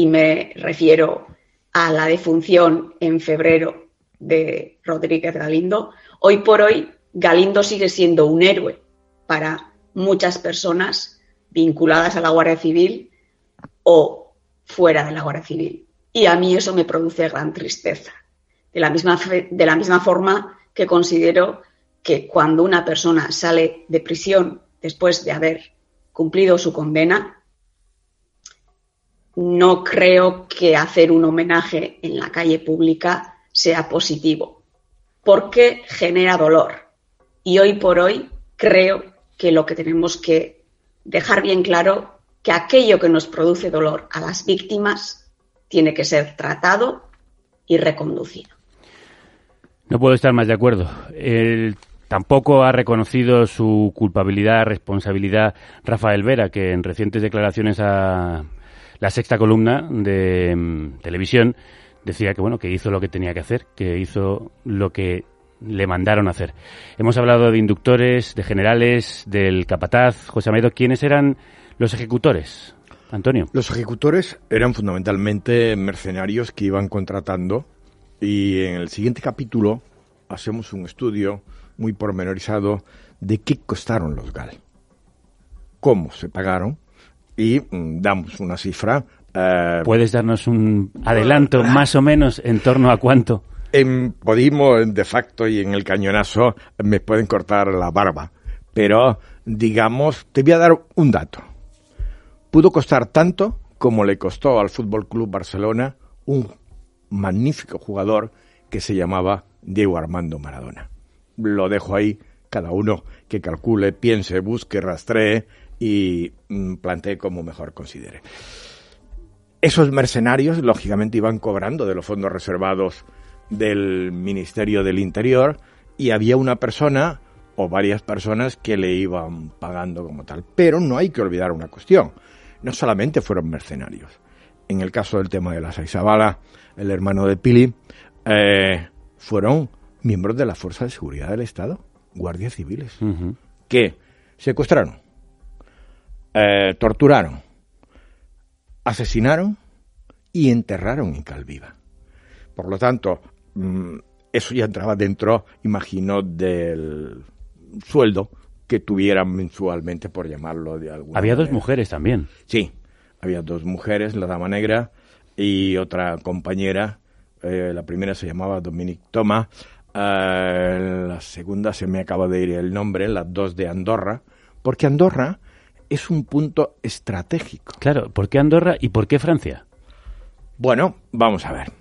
y me refiero a la defunción en febrero de Rodríguez Galindo, hoy por hoy Galindo sigue siendo un héroe para muchas personas vinculadas a la Guardia Civil o fuera de la Guardia Civil. Y a mí eso me produce gran tristeza. De la misma, de la misma forma que considero que cuando una persona sale de prisión después de haber cumplido su condena, no creo que hacer un homenaje en la calle pública sea positivo, porque genera dolor. Y hoy por hoy creo que lo que tenemos que dejar bien claro que aquello que nos produce dolor a las víctimas tiene que ser tratado y reconducido. No puedo estar más de acuerdo. Tampoco ha reconocido su culpabilidad, responsabilidad Rafael Vera, que en recientes declaraciones a la sexta columna de mm, televisión decía que bueno que hizo lo que tenía que hacer, que hizo lo que le mandaron hacer. Hemos hablado de inductores, de generales, del capataz, José Amedo. ¿Quiénes eran los ejecutores? Antonio. Los ejecutores eran fundamentalmente mercenarios que iban contratando y en el siguiente capítulo hacemos un estudio muy pormenorizado de qué costaron los GAL, cómo se pagaron y mm, damos una cifra. eh, ¿Puedes darnos un adelanto más o menos en torno a cuánto? En Podimo, de facto y en el cañonazo me pueden cortar la barba, pero digamos, te voy a dar un dato. Pudo costar tanto como le costó al Fútbol Club Barcelona un magnífico jugador que se llamaba Diego Armando Maradona. Lo dejo ahí, cada uno que calcule, piense, busque, rastree y mm, plantee como mejor considere. Esos mercenarios, lógicamente, iban cobrando de los fondos reservados del Ministerio del Interior y había una persona o varias personas que le iban pagando como tal. Pero no hay que olvidar una cuestión. No solamente fueron mercenarios. En el caso del tema de la Saizabala, el hermano de Pili, eh, fueron miembros de la Fuerza de Seguridad del Estado, guardias civiles, que secuestraron, eh, torturaron, asesinaron y enterraron en Calviva. Por lo tanto, mm, eso ya entraba dentro, imagino, del sueldo que tuvieran mensualmente, por llamarlo de alguna Había dos mujeres también. Sí, había dos mujeres, la dama negra y otra compañera. eh, la primera se llamaba Dominique Thomas, eh, la segunda se me acaba de ir el nombre, las dos de Andorra, porque Andorra es un punto estratégico. Claro, ¿por qué Andorra y por qué Francia? Bueno, vamos a ver.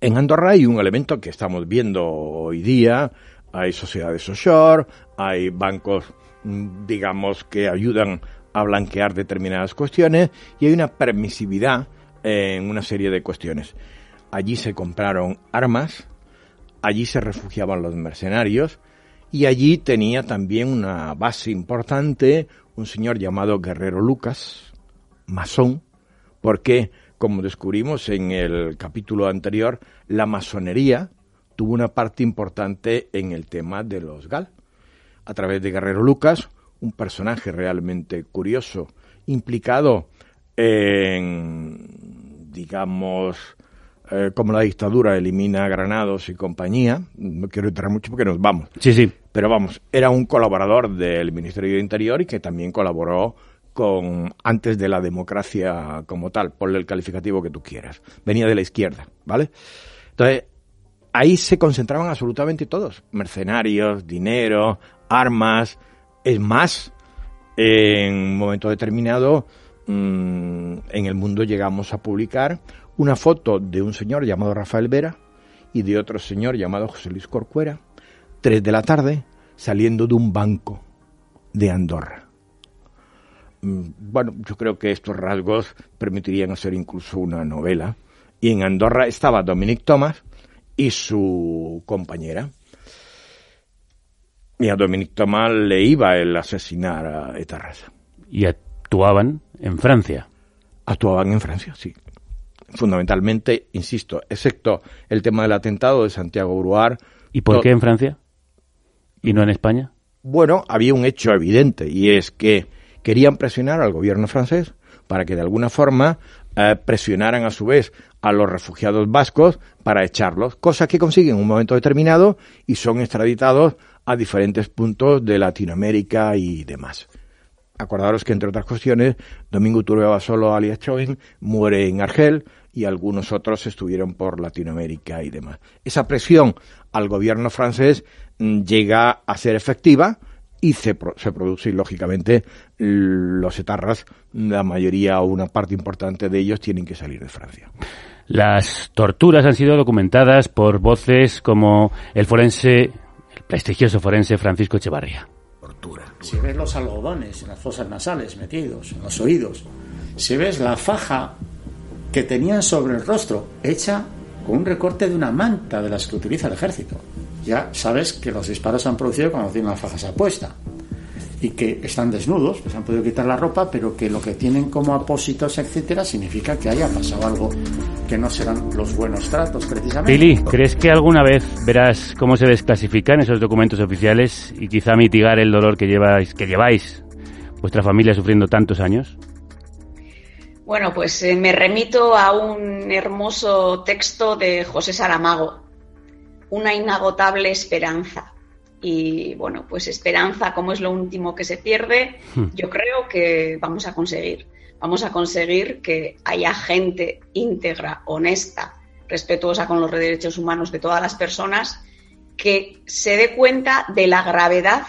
En Andorra hay un elemento que estamos viendo hoy día. Hay sociedades offshore, hay bancos, mm, digamos, que ayudan a blanquear determinadas cuestiones y hay una permisividad en una serie de cuestiones. Allí se compraron armas, allí se refugiaban los mercenarios y allí tenía también una base importante un señor llamado Guerrero Lucas, masón, porque, como descubrimos en el capítulo anterior, la masonería tuvo una parte importante en el tema de los GAL. A través de Guerrero Lucas, un personaje realmente curioso, implicado en, digamos, eh, como la dictadura elimina Granados y compañía. No quiero entrar mucho porque nos vamos. Sí, sí. Pero vamos, era un colaborador del Ministerio de Interior y que también colaboró con antes de la democracia como tal, ponle el calificativo que tú quieras. Venía de la izquierda, ¿vale? Entonces, ahí se concentraban absolutamente todos, mercenarios, dinero, armas, es más, en un momento determinado mm, en el mundo llegamos a publicar una foto de un señor llamado Rafael Vera y de otro señor llamado José Luis Corcuera, tres de la tarde, saliendo de un banco de Andorra. Mm, Bueno, yo creo que estos rasgos permitirían hacer incluso una novela. Y en Andorra estaba Dominic Thomas y su compañera. Y a Dominic Thomas le iba el asesinar a Etarrasa. Y actuaban en Francia. Actuaban en Francia, sí. Fundamentalmente, insisto, excepto el tema del atentado de Santiago Bruar. ¿Y por qué en Francia? ¿Y no en España? Bueno, había un hecho evidente y es que querían presionar al gobierno francés para que de alguna forma eh, presionaran a su vez a los refugiados vascos para echarlos, cosa que consiguen en un momento determinado y son extraditados a diferentes puntos de Latinoamérica y demás. Acordaros que, entre otras cuestiones, Domingo Turbe Basolo, alias Choen, muere en Argel y algunos otros estuvieron por Latinoamérica y demás. Esa presión al gobierno francés mm, llega a ser efectiva y se, pro- se produce, y lógicamente, los etarras, la mayoría o una parte importante de ellos tienen que salir de Francia. Las torturas han sido documentadas por voces como el forense, el prestigioso forense Francisco Echevarría. Si ves los algodones en las fosas nasales metidos, en los oídos, si ves la faja que tenían sobre el rostro, hecha con un recorte de una manta de las que utiliza el ejército. Ya sabes que los disparos se han producido cuando tienen la faja se apuesta y que están desnudos, que se han podido quitar la ropa, pero que lo que tienen como apósitos, etcétera, significa que haya pasado algo que no serán los buenos tratos, precisamente. Pili, ¿crees que alguna vez verás cómo se desclasifican esos documentos oficiales y quizá mitigar el dolor que lleváis, que lleváis vuestra familia sufriendo tantos años? Bueno, pues eh, me remito a un hermoso texto de José Saramago, Una inagotable esperanza. Y bueno, pues esperanza, como es lo último que se pierde, yo creo que vamos a conseguir. Vamos a conseguir que haya gente íntegra, honesta, respetuosa con los derechos humanos de todas las personas, que se dé cuenta de la gravedad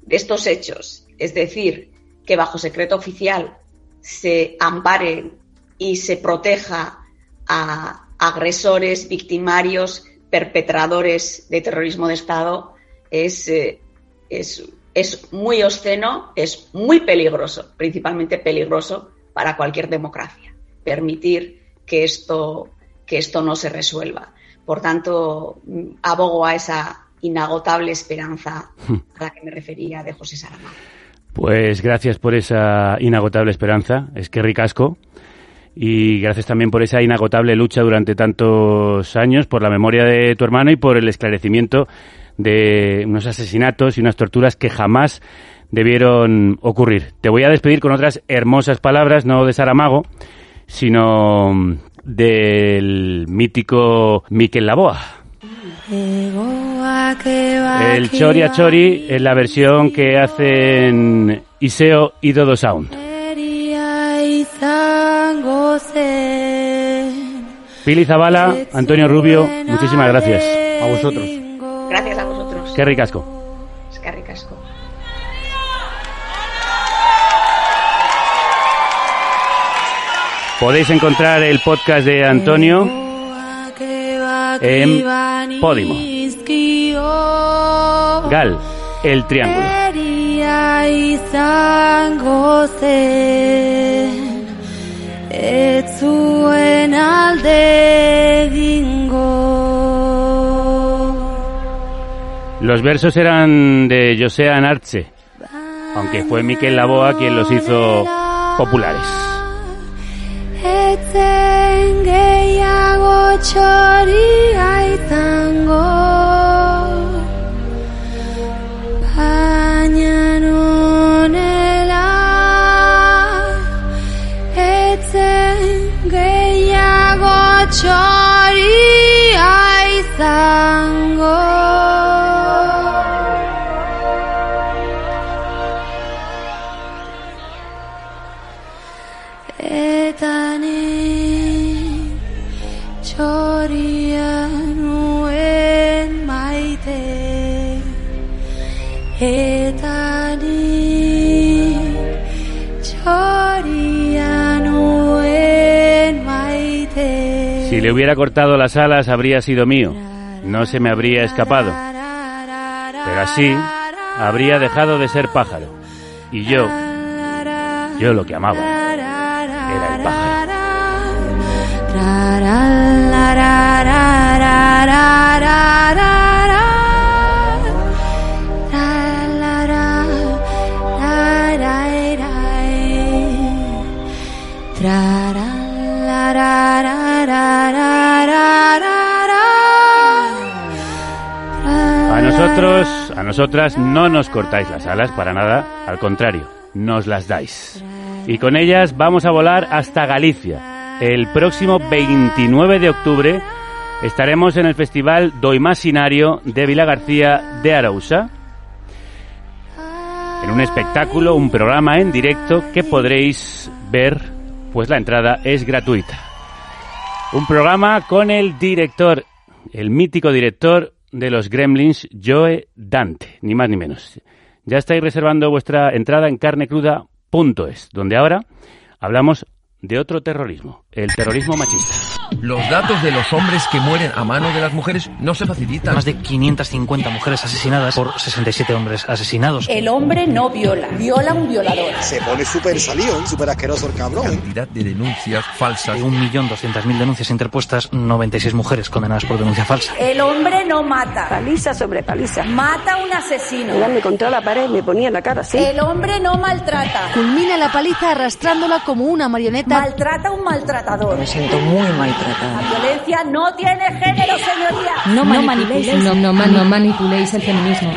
de estos hechos. Es decir, que bajo secreto oficial se ampare y se proteja a agresores, victimarios, perpetradores de terrorismo de Estado es, eh, es, es muy obsceno, es muy peligroso, principalmente peligroso para cualquier democracia, permitir que esto, que esto no se resuelva. Por tanto, abogo a esa inagotable esperanza a la que me refería de José Saramago. Pues gracias por esa inagotable esperanza, es que ricasco. Y gracias también por esa inagotable lucha durante tantos años, por la memoria de tu hermano y por el esclarecimiento de unos asesinatos y unas torturas que jamás debieron ocurrir. Te voy a despedir con otras hermosas palabras, no de Saramago, sino del mítico Miquel Laboa. El Chori a Chori es la versión que hacen Iseo y Dodo Sound. Pili Zabala, Antonio Rubio, muchísimas gracias. A vosotros. Gracias a vosotros. Qué ricasco. Es que ricasco. Podéis encontrar el podcast de Antonio en Podimo. Gal, el triángulo. Los versos eran de José Anarche, aunque fue Miquel Laboa quien los hizo populares. Etzen gehiago txoria izango baina nonela etzen gehiago txoria izango le hubiera cortado las alas habría sido mío, no se me habría escapado. Pero así habría dejado de ser pájaro. Y yo, yo lo que amaba nosotras no nos cortáis las alas para nada, al contrario, nos las dais. Y con ellas vamos a volar hasta Galicia. El próximo 29 de octubre estaremos en el Festival Do Imaginario de Vila García de Arousa. En un espectáculo, un programa en directo que podréis ver, pues la entrada es gratuita. Un programa con el director, el mítico director de los Gremlins, Joe Dante, ni más ni menos. Ya estáis reservando vuestra entrada en carnecruda.es, donde ahora hablamos de otro terrorismo, el terrorismo machista. Los datos de los hombres que mueren a mano de las mujeres no se facilitan. Más de 550 mujeres asesinadas por 67 hombres asesinados. El hombre no viola, viola un violador. Se pone súper salión, súper asqueroso el cabrón. Cantidad de denuncias falsas. De 1.200.000 denuncias interpuestas, 96 mujeres condenadas por denuncia falsa. El hombre no mata. Paliza sobre paliza. Mata a un asesino. me contra la pared me ponía la cara así. El hombre no maltrata. Culmina la paliza arrastrándola como una marioneta. Maltrata a un maltratador. Me siento muy maltratada. La violencia no tiene género, señoría. No, manipuléis, no, no, no manipuléis el feminismo.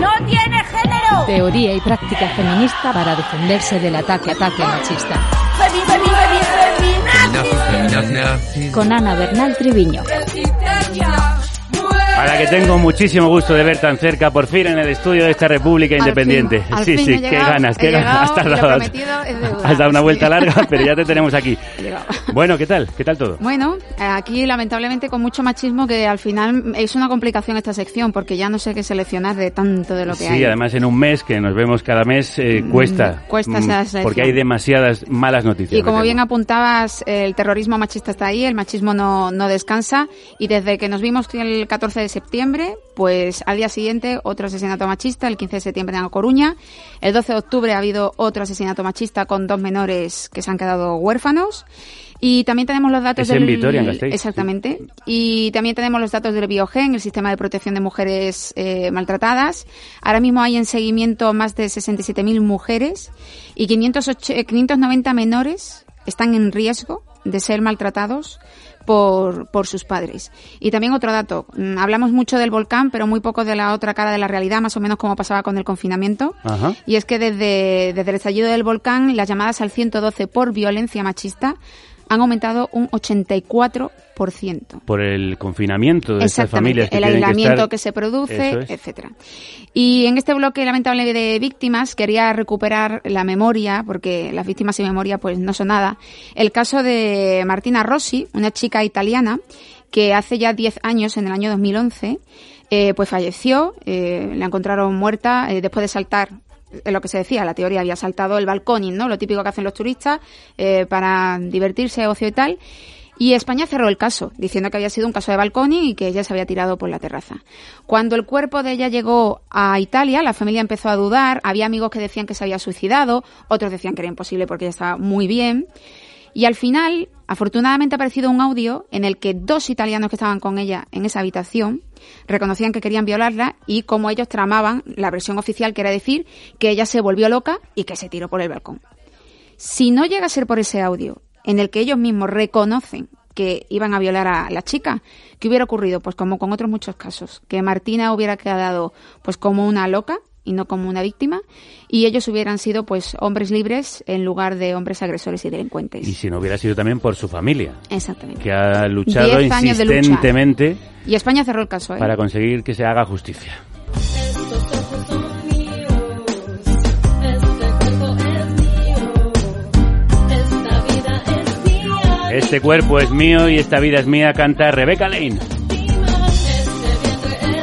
No tiene género. Teoría y práctica feminista para defenderse del ataque ataque machista. Femi, femi, femi, Feminazi. Con Ana Bernal Triviño. A la que tengo muchísimo gusto de ver tan cerca, por fin en el estudio de esta República Independiente. fin, al sí, fin sí, he qué llegado, ganas, qué ganas. llegado, Has tardado, has dado una vuelta Sí. larga, pero ya te tenemos aquí. <laughs> Bueno, ¿qué tal? ¿Qué tal todo? Bueno, aquí lamentablemente con mucho machismo que al final es una complicación esta sección porque ya no sé qué seleccionar de tanto de lo que hay. Sí, además en un mes que nos vemos cada mes eh, cuesta. cuesta mm, esa. Porque hay demasiadas malas noticias. Y como bien apuntabas, el terrorismo machista está ahí, el machismo no, no descansa y desde que nos vimos el 14 de septiembre, pues al día siguiente otro asesinato machista, el 15 de septiembre en La Coruña, el 12 de octubre ha habido otro asesinato machista con dos menores que se han quedado huérfanos. Y también tenemos los datos Es en del... Vitoria, en Gasteiz. Exactamente. Y también tenemos los datos del Biogen, el sistema de protección de mujeres eh, maltratadas. Ahora mismo hay en seguimiento más de 67.000 mujeres y 508 eh, 590 menores están en riesgo de ser maltratados por, por sus padres. Y también otro dato, mm, hablamos mucho del volcán, pero muy poco de la otra cara de la realidad, más o menos como pasaba con el confinamiento. Ajá. Y es que desde, desde el estallido del volcán, las llamadas al 112 por violencia machista han aumentado un 84%. Por el confinamiento de estas Exactamente, familias que el que aislamiento estar- que se produce, es. etcétera. Y en este bloque lamentable de víctimas quería recuperar la memoria, porque las víctimas sin memoria pues no son nada. El caso de Martina Rossi, una chica italiana que hace ya 10 años, en el año 2011, eh, pues falleció, eh, la encontraron muerta eh, después de saltar lo que se decía, la teoría había saltado el balconing, ¿no? Lo típico que hacen los turistas eh, para divertirse, ocio y tal. Y España cerró el caso, diciendo que había sido un caso de balconing y que ella se había tirado por la terraza. Cuando el cuerpo de ella llegó a Italia, la familia empezó a dudar, había amigos que decían que se había suicidado, otros decían que era imposible porque ella estaba muy bien. Y al final, afortunadamente ha aparecido un audio en el que dos italianos que estaban con ella en esa habitación reconocían que querían violarla y cómo ellos tramaban la versión oficial, que era decir que ella se volvió loca y que se tiró por el balcón. Si no llega a ser por ese audio, en el que ellos mismos reconocen que iban a violar a la chica, ¿qué hubiera ocurrido? Pues como con otros muchos casos, que Martina hubiera quedado pues como una loca y no como una víctima, y ellos hubieran sido pues hombres libres en lugar de hombres agresores y delincuentes. Y si no hubiera sido también por su familia, Exactamente. que ha luchado Diez años de lucha. insistentemente Y España cerró el caso. ¿eh? para conseguir que se haga justicia. Este cuerpo es mío y esta vida es mía, canta Rebecca Lane.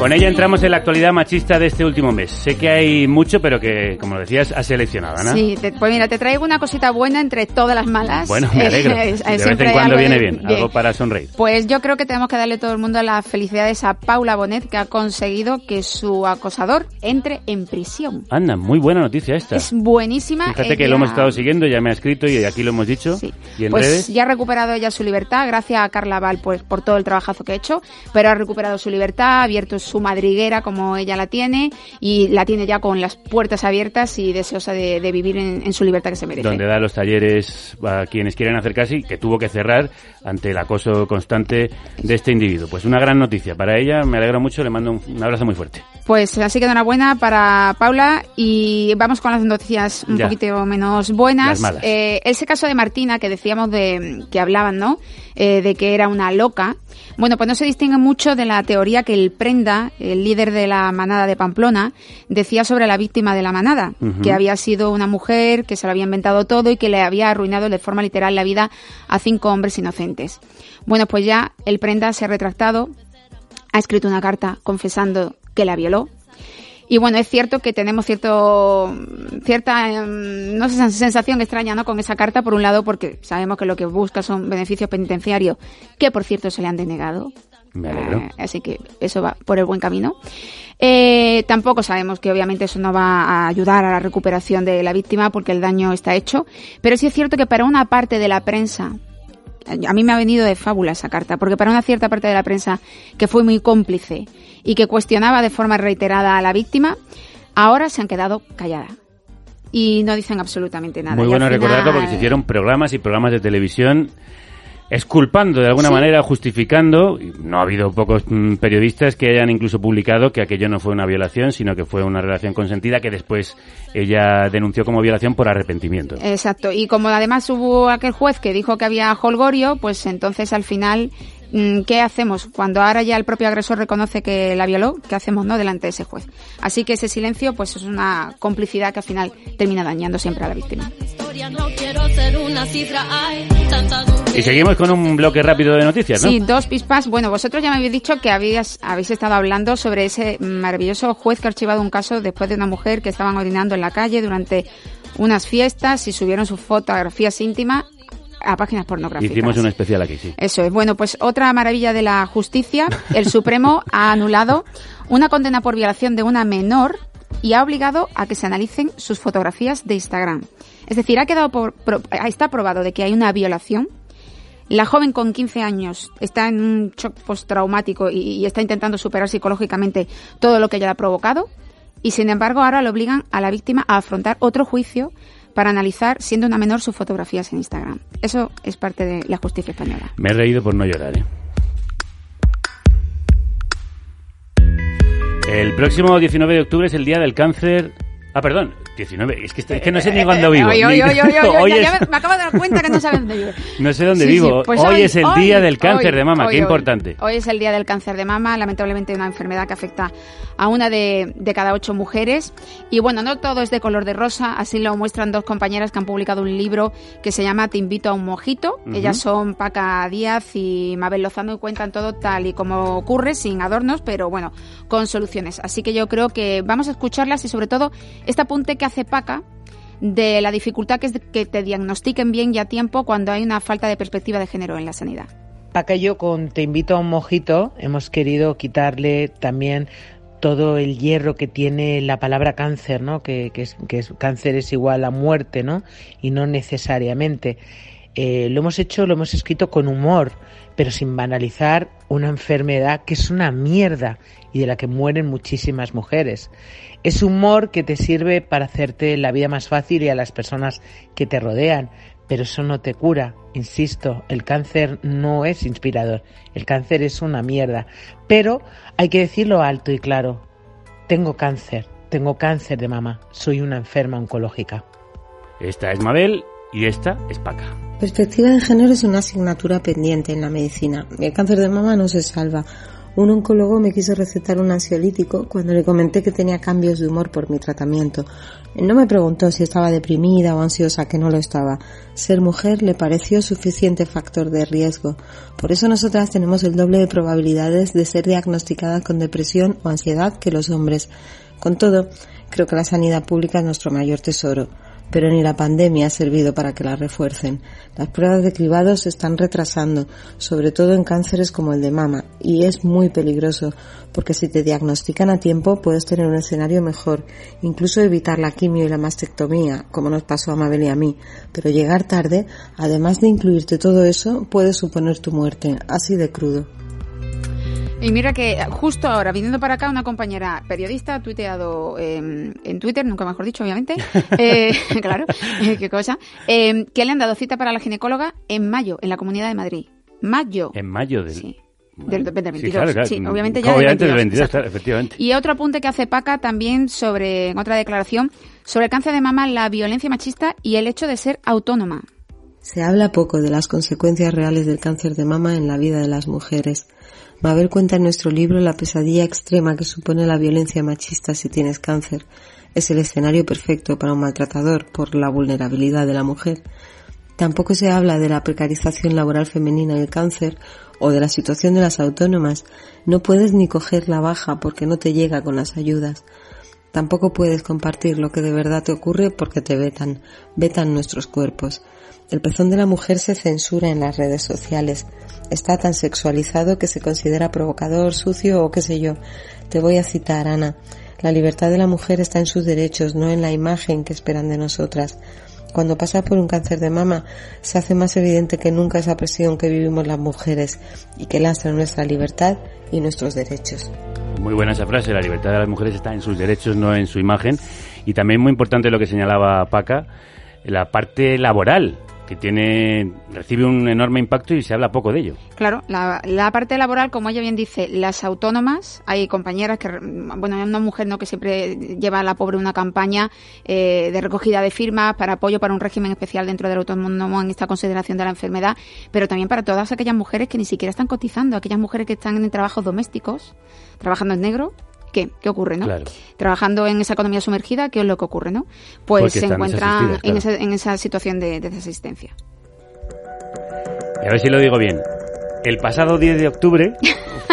Con ella entramos en la actualidad machista de este último mes. Sé que hay mucho, pero que, como decías, has seleccionado, Ana. Sí, te- pues mira, te traigo una cosita buena entre todas las malas. Bueno, me alegro. <laughs> Eh, De vez en cuando viene de- bien, algo para sonreír. Pues yo creo que tenemos que darle todo el mundo las felicidades a Paula Bonet, que ha conseguido que su acosador entre en prisión. Anda, muy buena noticia esta. Es buenísima. Fíjate que lo hemos estado siguiendo, ya me ha escrito y aquí lo hemos dicho. Y en Pues redes. ya ha recuperado ella su libertad, gracias a Carla Val pues, por todo el trabajazo que ha hecho, pero ha recuperado su libertad, ha abierto su madriguera como ella la tiene y la tiene ya con las puertas abiertas y deseosa de, de vivir en, en su libertad que se merece. donde da los talleres a quienes quieren acercarse y que tuvo que cerrar ante el acoso constante de este individuo. Pues una gran noticia para ella, me alegro mucho, le mando un, un abrazo muy fuerte. Pues así que enhorabuena para Paula y vamos con las noticias un Ya. poquito menos buenas. Eh, ese caso de Martina que decíamos de que hablaban, ¿no? Eh, de que era una loca. Bueno, pues no se distingue mucho de la teoría que el Prenda, el líder de la manada de Pamplona, decía sobre la víctima de la manada, que había sido una mujer que se lo había inventado todo y que le había arruinado de forma literal la vida a cinco hombres inocentes. Bueno, pues ya el Prenda se ha retractado, ha escrito una carta confesando que la violó Y bueno, es cierto que tenemos cierto, cierta, em, no sé, sensación extraña, ¿no? Con esa carta, por un lado, porque sabemos que lo que busca son beneficios penitenciarios, que por cierto se le han denegado. Me alegro. Eh, así que eso va por el buen camino. Eh, tampoco sabemos que obviamente eso no va a ayudar a la recuperación de la víctima porque el daño está hecho, pero sí es cierto que para una parte de la prensa, a mí me ha venido de fábula esa carta, porque para una cierta parte de la prensa que fue muy cómplice y que cuestionaba de forma reiterada a la víctima, ahora se han quedado calladas y no dicen absolutamente nada. Muy Y bueno final- recordarlo porque se hicieron programas y programas de televisión esculpando de alguna Sí. manera, justificando, no ha habido pocos mm, periodistas que hayan incluso publicado que aquello no fue una violación, sino que fue una relación consentida que después ella denunció como violación por arrepentimiento. Exacto. Y como además hubo aquel juez que dijo que había holgorio, pues entonces al final, ¿qué hacemos? Cuando ahora ya el propio agresor reconoce que la violó, ¿qué hacemos, no? Delante de ese juez. Así que ese silencio, pues es una complicidad que al final termina dañando siempre a la víctima. Y seguimos con un bloque rápido de noticias, ¿no? Sí, dos pispas. Bueno, vosotros ya me habéis dicho que habías, habéis estado hablando sobre ese maravilloso juez que ha archivado un caso después de una mujer que estaban orinando en la calle durante unas fiestas y subieron sus fotografías íntimas a páginas pornográficas. Hicimos un especial aquí, sí. Eso es. Bueno, pues otra maravilla de la justicia, el Supremo <laughs> ha anulado una condena por violación de una menor y ha obligado a que se analicen sus fotografías de Instagram. Es decir, ha quedado por, pro- está probado de que hay una violación. La joven con 15 años está en un shock postraumático y, y está intentando superar psicológicamente todo lo que ella le ha provocado. Y sin embargo, ahora le obligan a la víctima a afrontar otro juicio para analizar, siendo una menor, sus fotografías en Instagram. Eso es parte de la justicia española. Me he reído por no llorar, ¿eh? El próximo 19 de octubre es el Día del Cáncer... Ah, perdón, 19. Es que, es que no sé ni cuándo vivo. <laughs> Hoy ya- es- ya me, me acabo de dar cuenta que no sabes dónde vive. <laughs> No sé dónde Sí, sí, vivo. pues hoy, es el Día del Cáncer de Mama. Qué importante. Hoy es el día del cáncer de mama, lamentablemente una enfermedad que afecta a una de, de cada ocho mujeres. Y bueno, no todo es de color de rosa, así lo muestran dos compañeras que han publicado un libro que se llama Te invito a un mojito. Ellas son Paca Díaz y Mabel Lozano y cuentan todo tal y como ocurre, sin adornos, pero bueno, con soluciones. Así que yo creo que vamos a escucharlas y sobre todo este apunte que hace Paca de la dificultad que es que te diagnostiquen bien y a tiempo cuando hay una falta de perspectiva de género en la sanidad. Paca y yo con Te invito a un mojito hemos querido quitarle también todo el hierro que tiene la palabra cáncer, ¿no? Que, que es- cáncer es igual a muerte, ¿no? Y no necesariamente. Eh, lo hemos hecho, lo hemos escrito con humor, pero sin banalizar una enfermedad que es una mierda y de la que mueren muchísimas mujeres. Es humor que te sirve para hacerte la vida más fácil y a las personas que te rodean, pero eso no te cura. Insisto, el cáncer no es inspirador, el cáncer es una mierda. Pero hay que decirlo alto y claro, tengo cáncer, tengo cáncer de mama, soy una enferma oncológica. Esta es Mabel y esta es Paca. Perspectiva de género es una asignatura pendiente en la medicina. El cáncer de mama no se salva. Un oncólogo me quiso recetar un ansiolítico cuando le comenté que tenía cambios de humor por mi tratamiento. No me preguntó si estaba deprimida o ansiosa, que no lo estaba. Ser mujer le pareció suficiente factor de riesgo. Por eso nosotras tenemos el doble de probabilidades de ser diagnosticadas con depresión o ansiedad que los hombres. Con todo, creo que la sanidad pública es nuestro mayor tesoro pero ni la pandemia ha servido para que la refuercen. Las pruebas de cribado se están retrasando, sobre todo en cánceres como el de mama, y es muy peligroso, porque si te diagnostican a tiempo puedes tener un escenario mejor, incluso evitar la quimio y la mastectomía, como nos pasó a Mabel y a mí, pero llegar tarde, además de incluirte todo eso, puede suponer tu muerte, así de crudo. Y mira que justo ahora, viniendo para acá, una compañera periodista ha tuiteado eh, en Twitter, nunca mejor dicho, obviamente, <laughs> eh, <laughs> claro, eh, qué cosa, eh, que le han dado cita para la ginecóloga en mayo, en la Comunidad de Madrid. Mayo En mayo del... del, del 22. Sí, claro, claro. Sí, obviamente ya del Obviamente del 22, 22, exacto. claro, efectivamente. Y otro apunte que hace Paca también sobre, en otra declaración, sobre el cáncer de mama, la violencia machista y el hecho de ser autónoma. Se habla poco de las consecuencias reales del cáncer de mama en la vida de las mujeres. Mabel cuenta en nuestro libro la pesadilla extrema que supone la violencia machista si tienes cáncer. Es el escenario perfecto para un maltratador por la vulnerabilidad de la mujer. Tampoco se habla de la precarización laboral femenina y el cáncer o de la situación de las autónomas. No puedes ni coger la baja porque no te llega con las ayudas. Tampoco puedes compartir lo que de verdad te ocurre porque te vetan, vetan nuestros cuerpos. El pezón de la mujer se censura en las redes sociales. Está tan sexualizado que se considera provocador, sucio o qué sé yo. Te voy a citar, Ana. La libertad de la mujer está en sus derechos, no en la imagen que esperan de nosotras. Cuando pasa por un cáncer de mama, se hace más evidente que nunca esa presión que vivimos las mujeres y que lastra nuestra libertad y nuestros derechos. Muy buena esa frase, la libertad de las mujeres está en sus derechos, no en su imagen. Y también muy importante lo que señalaba Paca, la parte laboral que tiene recibe un enorme impacto y se habla poco de ello. Claro, la, la, parte laboral, como ella bien dice, las autónomas, hay compañeras que, bueno, hay una mujer no que siempre lleva a la pobre una campaña eh, de recogida de firmas para apoyo para un régimen especial dentro del autónomo en esta consideración de la enfermedad, pero también para todas aquellas mujeres que ni siquiera están cotizando, aquellas mujeres que están en trabajos domésticos, trabajando en negro, ¿qué? ¿Qué ocurre, no? Claro. Trabajando en esa economía sumergida, ¿qué es lo que ocurre, no? Pues Porque se encuentran desasistidas, en, claro. esa, en esa situación de, de desasistencia. Y a ver si lo digo bien. El pasado 10 de octubre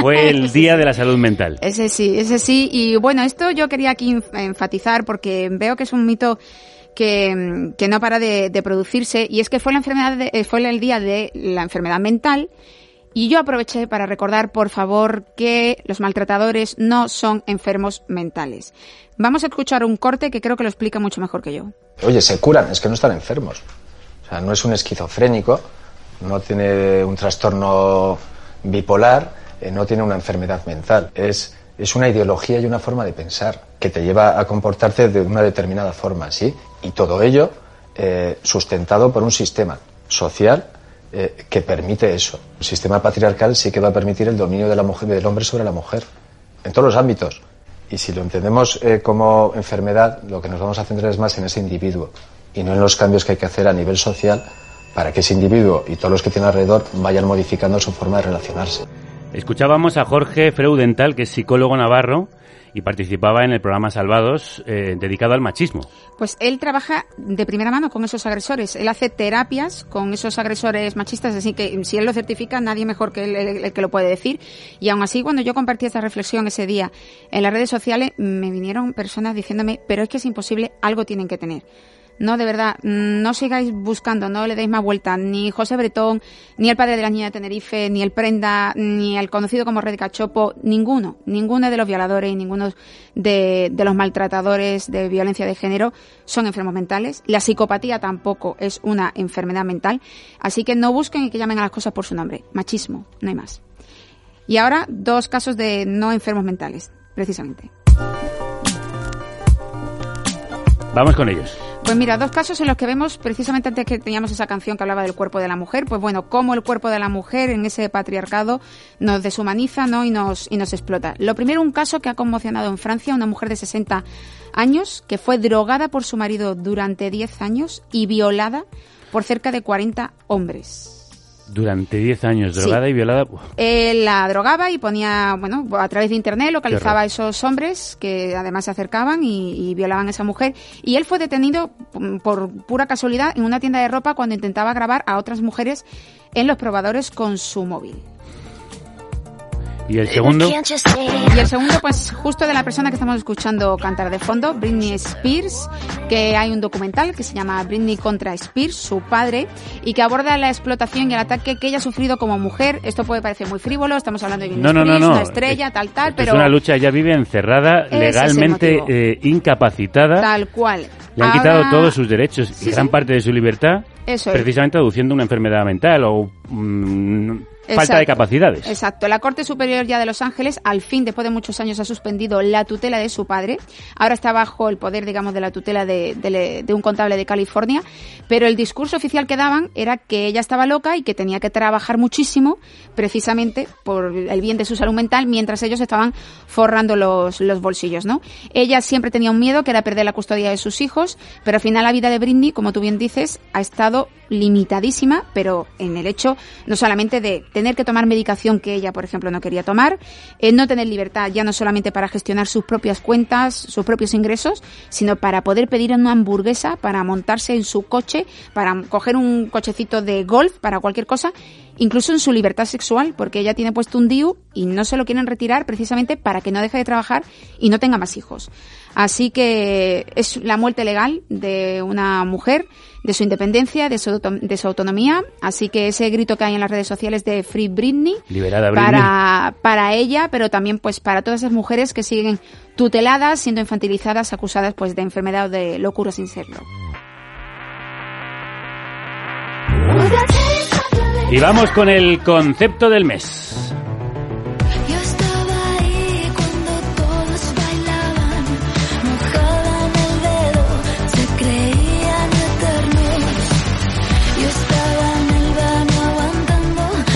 fue <laughs> el Día de la Salud Mental. Ese sí, ese sí. Y bueno, esto yo quería aquí enf- enfatizar porque veo que es un mito que, que no para de, de producirse y es que fue la enfermedad de- eh, fue el día de la enfermedad mental y yo aproveché para recordar por favor que los maltratadores no son enfermos mentales. Vamos a escuchar un corte que creo que lo explica mucho mejor que yo. Oye, se curan, es que no están enfermos. O sea, no es un esquizofrénico, no tiene un trastorno bipolar, eh, no tiene una enfermedad mental. Es, es una ideología y una forma de pensar que te lleva a comportarte de una determinada forma, ¿sí? Y todo ello eh, sustentado por un sistema social eh, que permite eso. El sistema patriarcal sí que va a permitir el dominio de la mujer, del hombre sobre la mujer, en todos los ámbitos. Y si lo entendemos eh, como enfermedad, lo que nos vamos a centrar es más en ese individuo y no en los cambios que hay que hacer a nivel social para que ese individuo y todos los que tiene alrededor vayan modificando su forma de relacionarse. Escuchábamos a Jorge Freudenthal, que es psicólogo navarro y participaba en el programa Salvados eh, dedicado al machismo. Pues él trabaja de primera mano con esos agresores. Él hace terapias con esos agresores machistas, así que si él lo certifica, nadie mejor que él el, el que lo puede decir. Y aún así, cuando yo compartí esta reflexión ese día en las redes sociales, me vinieron personas diciéndome, pero es que es imposible, algo tienen que tener. No, de verdad, no sigáis buscando, no le deis más vuelta. Ni José Bretón, ni el padre de la niña de Tenerife, ni el Prenda, ni el conocido como Red Cachopo, ninguno, ninguno de los violadores ninguno de, de los maltratadores de violencia de género son enfermos mentales. La psicopatía tampoco es una enfermedad mental. Así que no busquen y que llamen a las cosas por su nombre. Machismo, no hay más. Y ahora, dos casos de no enfermos mentales, precisamente. Vamos con ellos. Pues mira, dos casos en los que vemos, precisamente antes que teníamos esa canción que hablaba del cuerpo de la mujer, pues bueno, cómo el cuerpo de la mujer en ese patriarcado nos deshumaniza ¿no? y, nos, y nos explota. Lo primero, un caso que ha conmocionado en Francia, una mujer de 60 años que fue drogada por su marido durante 10 años y violada por cerca de 40 hombres. Durante 10 años, Sí. drogada y violada. Él la drogaba y ponía, bueno, a través de internet localizaba a esos hombres que además se acercaban y, y violaban a esa mujer. Y él fue detenido mm, por pura casualidad en una tienda de ropa cuando intentaba grabar a otras mujeres en los probadores con su móvil. Y el segundo, Y el segundo, pues justo de la persona que estamos escuchando cantar de fondo, Britney Spears, que hay un documental que se llama Britney contra Spears, su padre, y que aborda la explotación y el ataque que ella ha sufrido como mujer. Esto puede parecer muy frívolo, estamos hablando de Britney No, Spears, no. una estrella, tal, tal, pero es una lucha, ella vive encerrada, Ese es legalmente eh, incapacitada. tal cual. Le han Ahora- quitado todos sus derechos Sí, y gran sí. parte de su libertad, Eso es. precisamente aduciendo una enfermedad mental o mm, falta de capacidades. Exacto. La Corte Superior ya de Los Ángeles, al fin, después de muchos años, ha suspendido la tutela de su padre. Ahora está bajo el poder, digamos, de la tutela de, de- de un contable de California. Pero el discurso oficial que daban era que ella estaba loca y que tenía que trabajar muchísimo, precisamente por el bien de su salud mental, mientras ellos estaban forrando los, los bolsillos, ¿no? Ella siempre tenía un miedo, que era perder la custodia de sus hijos, pero al final la vida de Britney, como tú bien dices, ha estado limitadísima, pero en el hecho no solamente de tener que tomar medicación que ella, por ejemplo, no quería tomar, eh, no tener libertad ya no solamente para gestionar sus propias cuentas, sus propios ingresos, sino para poder pedir una hamburguesa, para montarse en su coche, para coger un cochecito de golf, para cualquier cosa, incluso en su libertad sexual, porque ella tiene puesto un DIU y no se lo quieren retirar precisamente para que no deje de trabajar y no tenga más hijos. Así que es la muerte legal de una mujer, de su independencia, de su, auto- de su autonomía. Así que ese grito que hay en las redes sociales de Free Britney, Liberada Britney. para, para ella, pero también pues para todas esas mujeres que siguen tuteladas, siendo infantilizadas, acusadas pues de enfermedad o de locura sin serlo. Y vamos con el concepto del mes.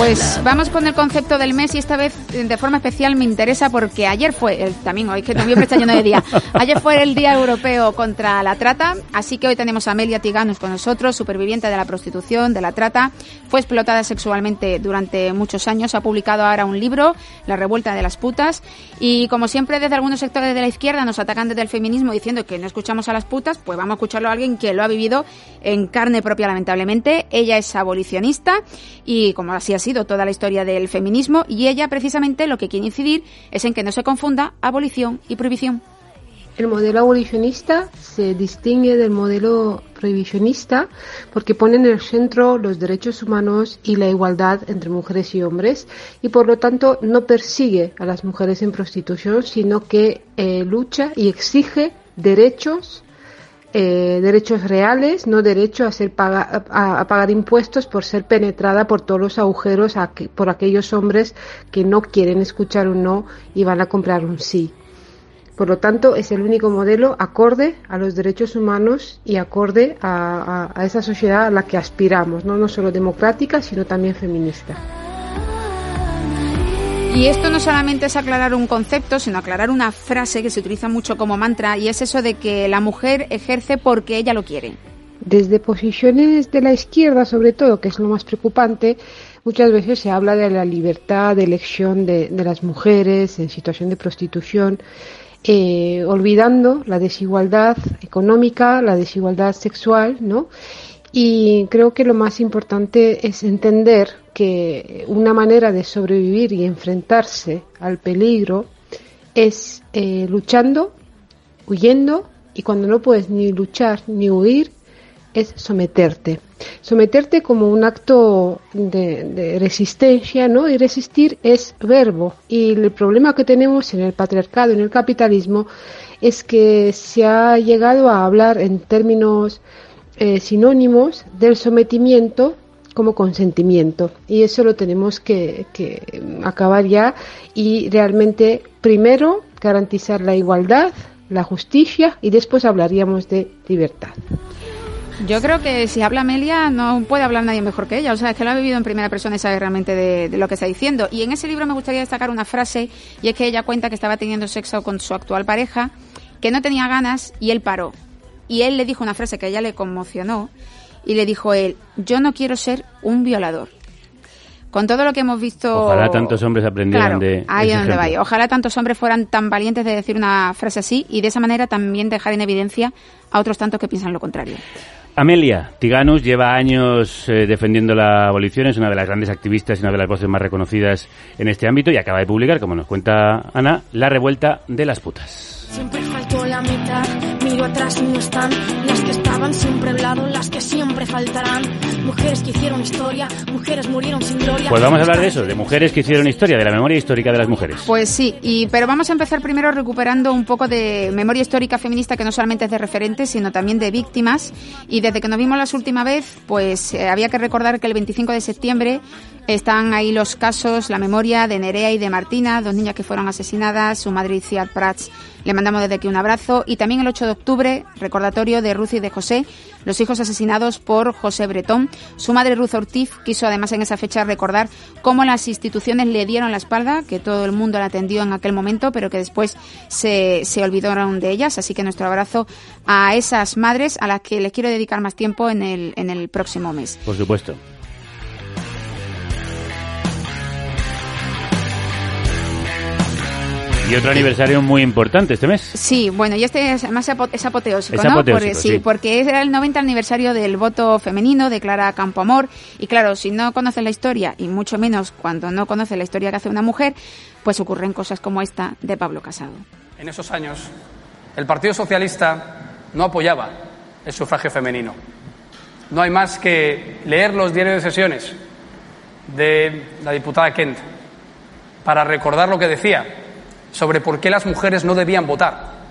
Pues vamos con el concepto del mes y esta vez eh, de forma especial me interesa porque ayer fue, el, también hoy que noviembre está lleno de día, <laughs> ayer fue el Día Europeo contra la Trata, así que hoy tenemos a Amelia Tiganus con nosotros, superviviente de la prostitución, de la trata, fue explotada sexualmente durante muchos años, ha publicado ahora un libro, La revuelta de las putas, y como siempre desde algunos sectores de la izquierda nos atacan desde el feminismo diciendo que no escuchamos a las putas, pues vamos a escucharlo a alguien que lo ha vivido en carne propia lamentablemente, ella es abolicionista y como así ha sido toda la historia del feminismo y ella precisamente lo que quiere incidir es en que no se confunda abolición y prohibición. El modelo abolicionista se distingue del modelo prohibicionista porque pone en el centro los derechos humanos y la igualdad entre mujeres y hombres y por lo tanto no persigue a las mujeres en prostitución sino que eh, lucha y exige derechos eh, derechos reales, no derecho a, ser paga- a, a pagar impuestos por ser penetrada por todos los agujeros a que- por aquellos hombres que no quieren escuchar un no y van a comprar un sí. Por lo tanto, es el único modelo acorde a los derechos humanos y acorde a, a- a esa sociedad a la que aspiramos, ¿no? no solo democrática, sino también feminista. Y esto no solamente es aclarar un concepto, sino aclarar una frase que se utiliza mucho como mantra y es eso de que la mujer ejerce porque ella lo quiere. Desde posiciones de la izquierda, sobre todo, que es lo más preocupante, muchas veces se habla de la libertad de elección de, de las mujeres en situación de prostitución, eh, olvidando la desigualdad económica, la desigualdad sexual, ¿no? Y creo que lo más importante es entender que una manera de sobrevivir y enfrentarse al peligro es eh, luchando, huyendo y cuando no puedes ni luchar ni huir es someterte. Someterte como un acto de, de resistencia, ¿no? Y resistir es verbo. Y el problema que tenemos en el patriarcado, en el capitalismo, es que se ha llegado a hablar en términos eh, sinónimos del sometimiento como consentimiento. Y eso lo tenemos que, que acabar ya y realmente primero garantizar la igualdad, la justicia y después hablaríamos de libertad. Yo creo que si habla Amelia no puede hablar nadie mejor que ella. O sea, es que lo ha vivido en primera persona y sabe realmente de, de lo que está diciendo. Y en ese libro me gustaría destacar una frase y es que ella cuenta que estaba teniendo sexo con su actual pareja, que no tenía ganas y él paró. Y él le dijo una frase que a ella le conmocionó y le dijo él, yo no quiero ser un violador. Con todo lo que hemos visto... Ojalá tantos hombres aprendieran Claro, de ahí es donde vaya. Ojalá tantos hombres fueran tan valientes de decir una frase así y de esa manera también dejar en evidencia a otros tantos que piensan lo contrario. Amelia Tiganus lleva años eh, defendiendo la abolición, es una de las grandes activistas y una de las voces más reconocidas en este ámbito y acaba de publicar, como nos cuenta Ana, La revuelta de las putas. Atrás y no están las que estaban siempre al lado, las que siempre faltarán. Mujeres que hicieron historia, mujeres murieron sin gloria. Pues vamos a hablar de eso, de mujeres que hicieron historia, de la memoria histórica de las mujeres. Pues sí, y, pero vamos a empezar primero recuperando un poco de memoria histórica feminista que no solamente es de referentes, sino también de víctimas. Y desde que nos vimos la última vez, pues eh, había que recordar que el 25 de septiembre están ahí los casos, la memoria de Nerea y de Martina, dos niñas que fueron asesinadas, su madre Iciar Prats. Le mandamos desde aquí un abrazo. Y también el 8 de octubre, recordatorio de Ruth y de José, los hijos asesinados por José Bretón. Su madre Ruth Ortiz quiso además en esa fecha recordar cómo las instituciones le dieron la espalda, que todo el mundo la atendió en aquel momento, pero que después se, se olvidaron de ellas. Así que nuestro abrazo a esas madres a las que les quiero dedicar más tiempo en el, en el próximo mes. Por supuesto. Y otro aniversario muy importante este mes. Sí, bueno, y este es más apo- es apoteósico, Es ¿no? apoteósico, Porque, sí, sí. porque era el 90 aniversario del voto femenino de Clara Campoamor. Y claro, si no conoces la historia, y mucho menos cuando no conoces la historia que hace una mujer, pues ocurren cosas como esta de Pablo Casado. En esos años, el Partido Socialista no apoyaba el sufragio femenino. No hay más que leer los diarios de sesiones de la diputada Kent para recordar lo que decía sobre por qué las mujeres no debían votar.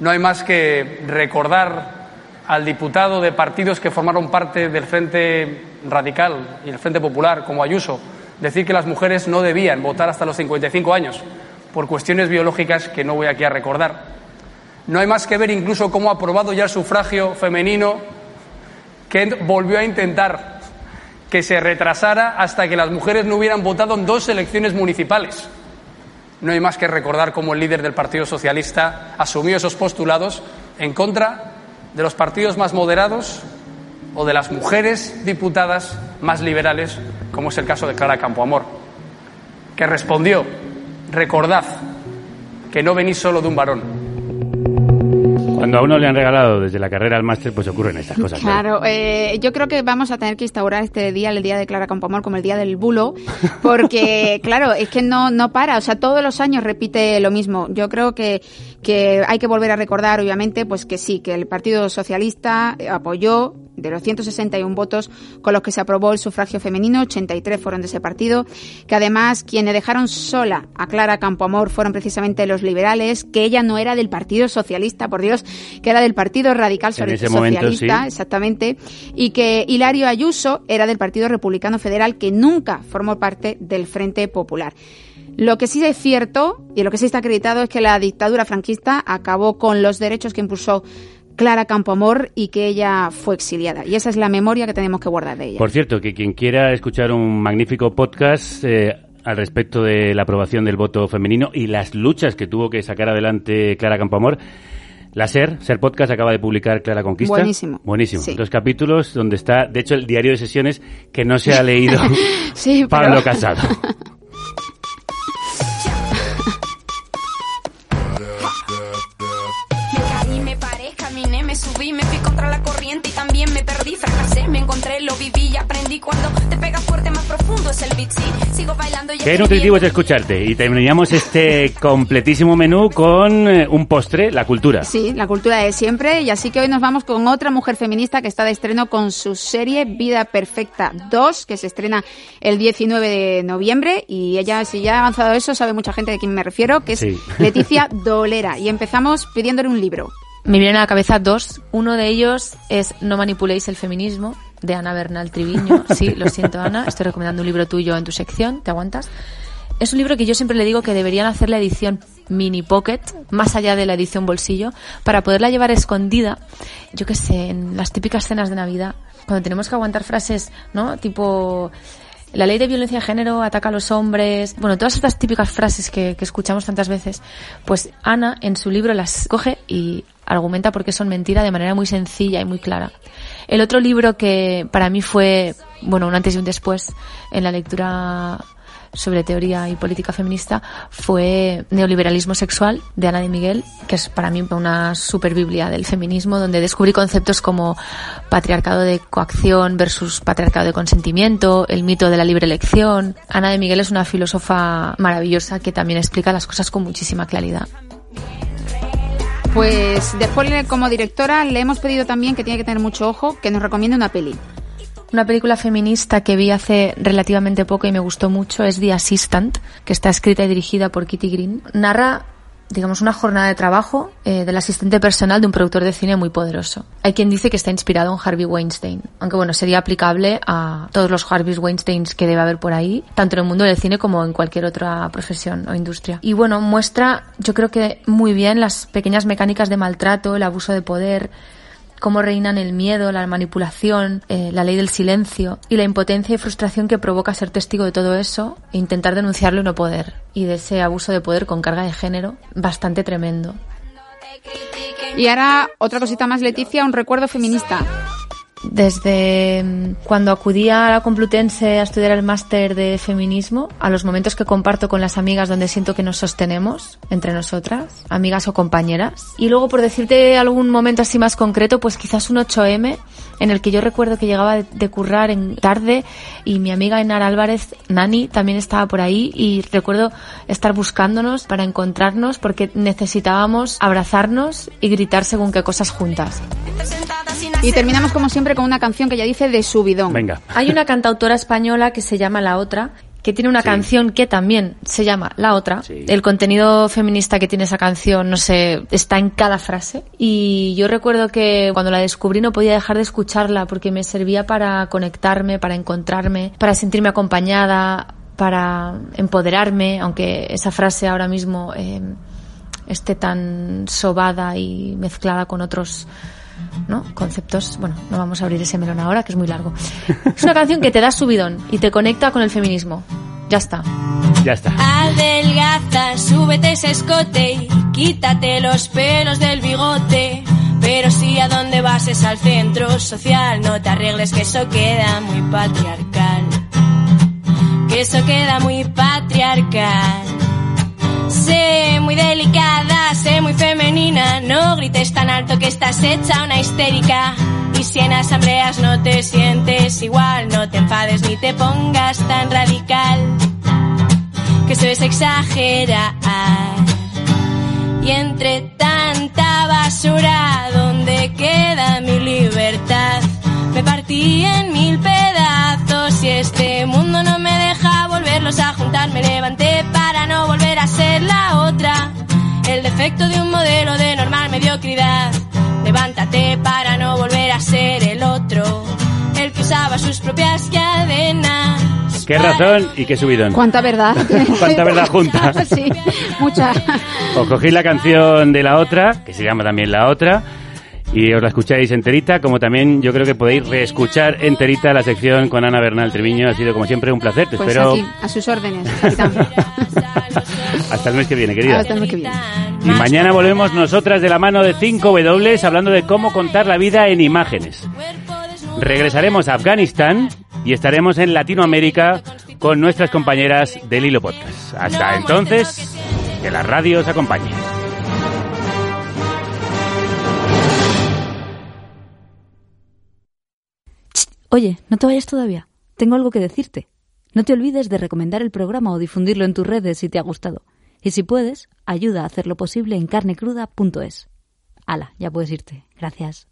No hay más que recordar al diputado de partidos que formaron parte del Frente Radical y el Frente Popular, como Ayuso, decir que las mujeres no debían votar hasta los 55 años por cuestiones biológicas que no voy aquí a recordar. No hay más que ver incluso cómo ha aprobado ya el sufragio femenino, Kent volvió a intentar que se retrasara hasta que las mujeres no hubieran votado en dos elecciones municipales. No hay más que recordar cómo el líder del Partido Socialista asumió esos postulados en contra de los partidos más moderados o de las mujeres diputadas más liberales, como es el caso de Clara Campoamor, que respondió, recordad que no venís solo de un varón, Cuando a uno le han regalado desde la carrera al máster, pues ocurren estas cosas. Claro, eh, yo creo que vamos a tener que instaurar este día, el día de Clara Campoamor, como el día del bulo, porque, <laughs> claro, es que no, no para, o sea, todos los años repite lo mismo. Yo creo que, que hay que volver a recordar, obviamente, pues que sí, que el Partido Socialista apoyó de los 161 votos con los que se aprobó el sufragio femenino, 83 fueron de ese partido, que además quienes dejaron sola a Clara Campoamor fueron precisamente los liberales, que ella no era del Partido Socialista, por Dios, que era del Partido Radical momento, Socialista, sí. exactamente, y que Hilario Ayuso era del Partido Republicano Federal, que nunca formó parte del Frente Popular. Lo que sí es cierto, y lo que sí está acreditado, es que la dictadura franquista acabó con los derechos que impulsó Clara Campoamor y que ella fue exiliada. Y esa es la memoria que tenemos que guardar de ella. Por cierto, que quien quiera escuchar un magnífico podcast eh, al respecto de la aprobación del voto femenino y las luchas que tuvo que sacar adelante Clara Campoamor, la SER, SER Podcast acaba de publicar Clara Conquista. Buenísimo. Buenísimo. Sí. Dos capítulos donde está, de hecho, el diario de sesiones que no se ha leído <laughs> Sí, pero- Pablo Casado. <laughs> contra la corriente y también me perdí, fracasé, me encontré, lo viví y aprendí cuando te pega fuerte, más profundo es el beat, sí, sigo bailando y Qué nutritivo es escucharte. Y terminamos este completísimo menú con eh, un postre, la cultura. Sí, la cultura de siempre. Y así que hoy nos vamos con otra mujer feminista que está de estreno con su serie Vida Perfecta 2, que se estrena el 19 de noviembre. Y ella, si ya ha avanzado eso, sabe mucha gente de quién me refiero, que es Sí. Leticia <laughs> Dolera. Y empezamos pidiéndole un libro. Me vienen a la cabeza dos. Uno de ellos es No manipuléis el feminismo, de Ana Bernal Triviño. <laughs> Sí, lo siento, Ana. Estoy recomendando un libro tuyo en tu sección. ¿Te aguantas? Es un libro que yo siempre le digo que deberían hacer la edición mini pocket, más allá de la edición bolsillo, para poderla llevar escondida, yo qué sé, en las típicas cenas de Navidad, cuando tenemos que aguantar frases, ¿no? Tipo, la ley de violencia de género ataca a los hombres. Bueno, todas estas típicas frases que, que escuchamos tantas veces. Pues Ana en su libro las coge y argumenta por qué son mentira de manera muy sencilla y muy clara. El otro libro que para mí fue, bueno, un antes y un después en la lectura sobre teoría y política feminista fue Neoliberalismo Sexual de Ana de Miguel, que es para mí una super biblia del feminismo, donde descubrí conceptos como patriarcado de coacción versus patriarcado de consentimiento, el mito de la libre elección. Ana de Miguel es una filósofa maravillosa que también explica las cosas con muchísima claridad. Pues después, como directora, le hemos pedido también que tiene que tener mucho ojo, que nos recomiende una peli. Una película feminista que vi hace relativamente poco y me gustó mucho es The Assistant, que está escrita y dirigida por Kitty Green. Narra, digamos, una jornada de trabajo eh, del asistente personal de un productor de cine muy poderoso. Hay quien dice que está inspirado en Harvey Weinstein, aunque bueno, sería aplicable a todos los Harvey Weinsteins que debe haber por ahí, tanto en el mundo del cine como en cualquier otra profesión o industria. Y bueno, muestra, yo creo que muy bien las pequeñas mecánicas de maltrato, el abuso de poder, cómo reinan el miedo, la manipulación, eh, la ley del silencio y la impotencia y frustración que provoca ser testigo de todo eso e intentar denunciarlo y no poder. Y de ese abuso de poder con carga de género bastante tremendo. Y ahora, otra cosita más, Leticia, un recuerdo feminista. Desde mm, cuando acudí a la Complutense a estudiar el máster de feminismo, a los momentos que comparto con las amigas donde siento que nos sostenemos entre nosotras, amigas o compañeras. Y luego, por decirte algún momento así más concreto, pues quizás un 8M en el que yo recuerdo que llegaba de, de currar en tarde y mi amiga Enar Álvarez, Nani, también estaba por ahí y recuerdo estar buscándonos para encontrarnos porque necesitábamos abrazarnos y gritar según qué cosas juntas. Y terminamos como siempre con una canción que ya dice de subidón. Venga. Hay una cantautora española que se llama La Otra, que tiene una canción que también se llama La Otra. El contenido feminista que tiene esa canción, no sé, está en cada frase. Y yo recuerdo que cuando la descubrí no podía dejar de escucharla porque me servía para conectarme, para encontrarme, para sentirme acompañada, para empoderarme, aunque esa frase ahora mismo eh, esté tan sobada y mezclada con otros ¿no? conceptos. Bueno, no vamos a abrir ese melón ahora, que es muy largo. Es una canción que te da subidón y te conecta con el feminismo. Ya está. Ya está. Adelgaza, súbete ese escote y quítate los pelos del bigote. Pero si a dónde vas es al centro social, no te arregles que eso queda muy patriarcal. Que eso queda muy patriarcal. Sé muy delicada, sé muy femenina, no grites tan alto que estás hecha una histérica. Y si en asambleas no te sientes igual, no te enfades ni te pongas tan radical. Que eso es exagerar. Y entre tanta basura, ¿dónde queda mi libertad? Me partí en mil pedazos y este mundo no me deja volverlos a juntar. Me levanté para no volver El defecto de un modelo de normal mediocridad. Levántate para no volver a ser el otro. El que usaba sus propias cadenas. Qué razón y qué subidón. Cuánta verdad. <laughs> Cuánta verdad junta. <laughs> sí, mucha. Os cogí la canción de la otra, que se llama también La Otra, y os la escucháis enterita, como también yo creo que podéis reescuchar enterita la sección con Ana Bernal Treviño. Ha sido como siempre un placer. Te Pues espero aquí, a sus órdenes, <laughs> hasta el mes que viene, querida. Hasta el mes que viene. Y mañana volvemos nosotras de la mano de 5W hablando de cómo contar la vida en imágenes. Regresaremos a Afganistán y estaremos en Latinoamérica con nuestras compañeras del Hilo Podcast. Hasta entonces, que la radio os acompañe. Oye, no te vayas todavía. Tengo algo que decirte. No te olvides de recomendar el programa o difundirlo en tus redes si te ha gustado. Y si puedes, ayuda a hacerlo posible en carnecruda.es. Hala, ya puedes irte. Gracias.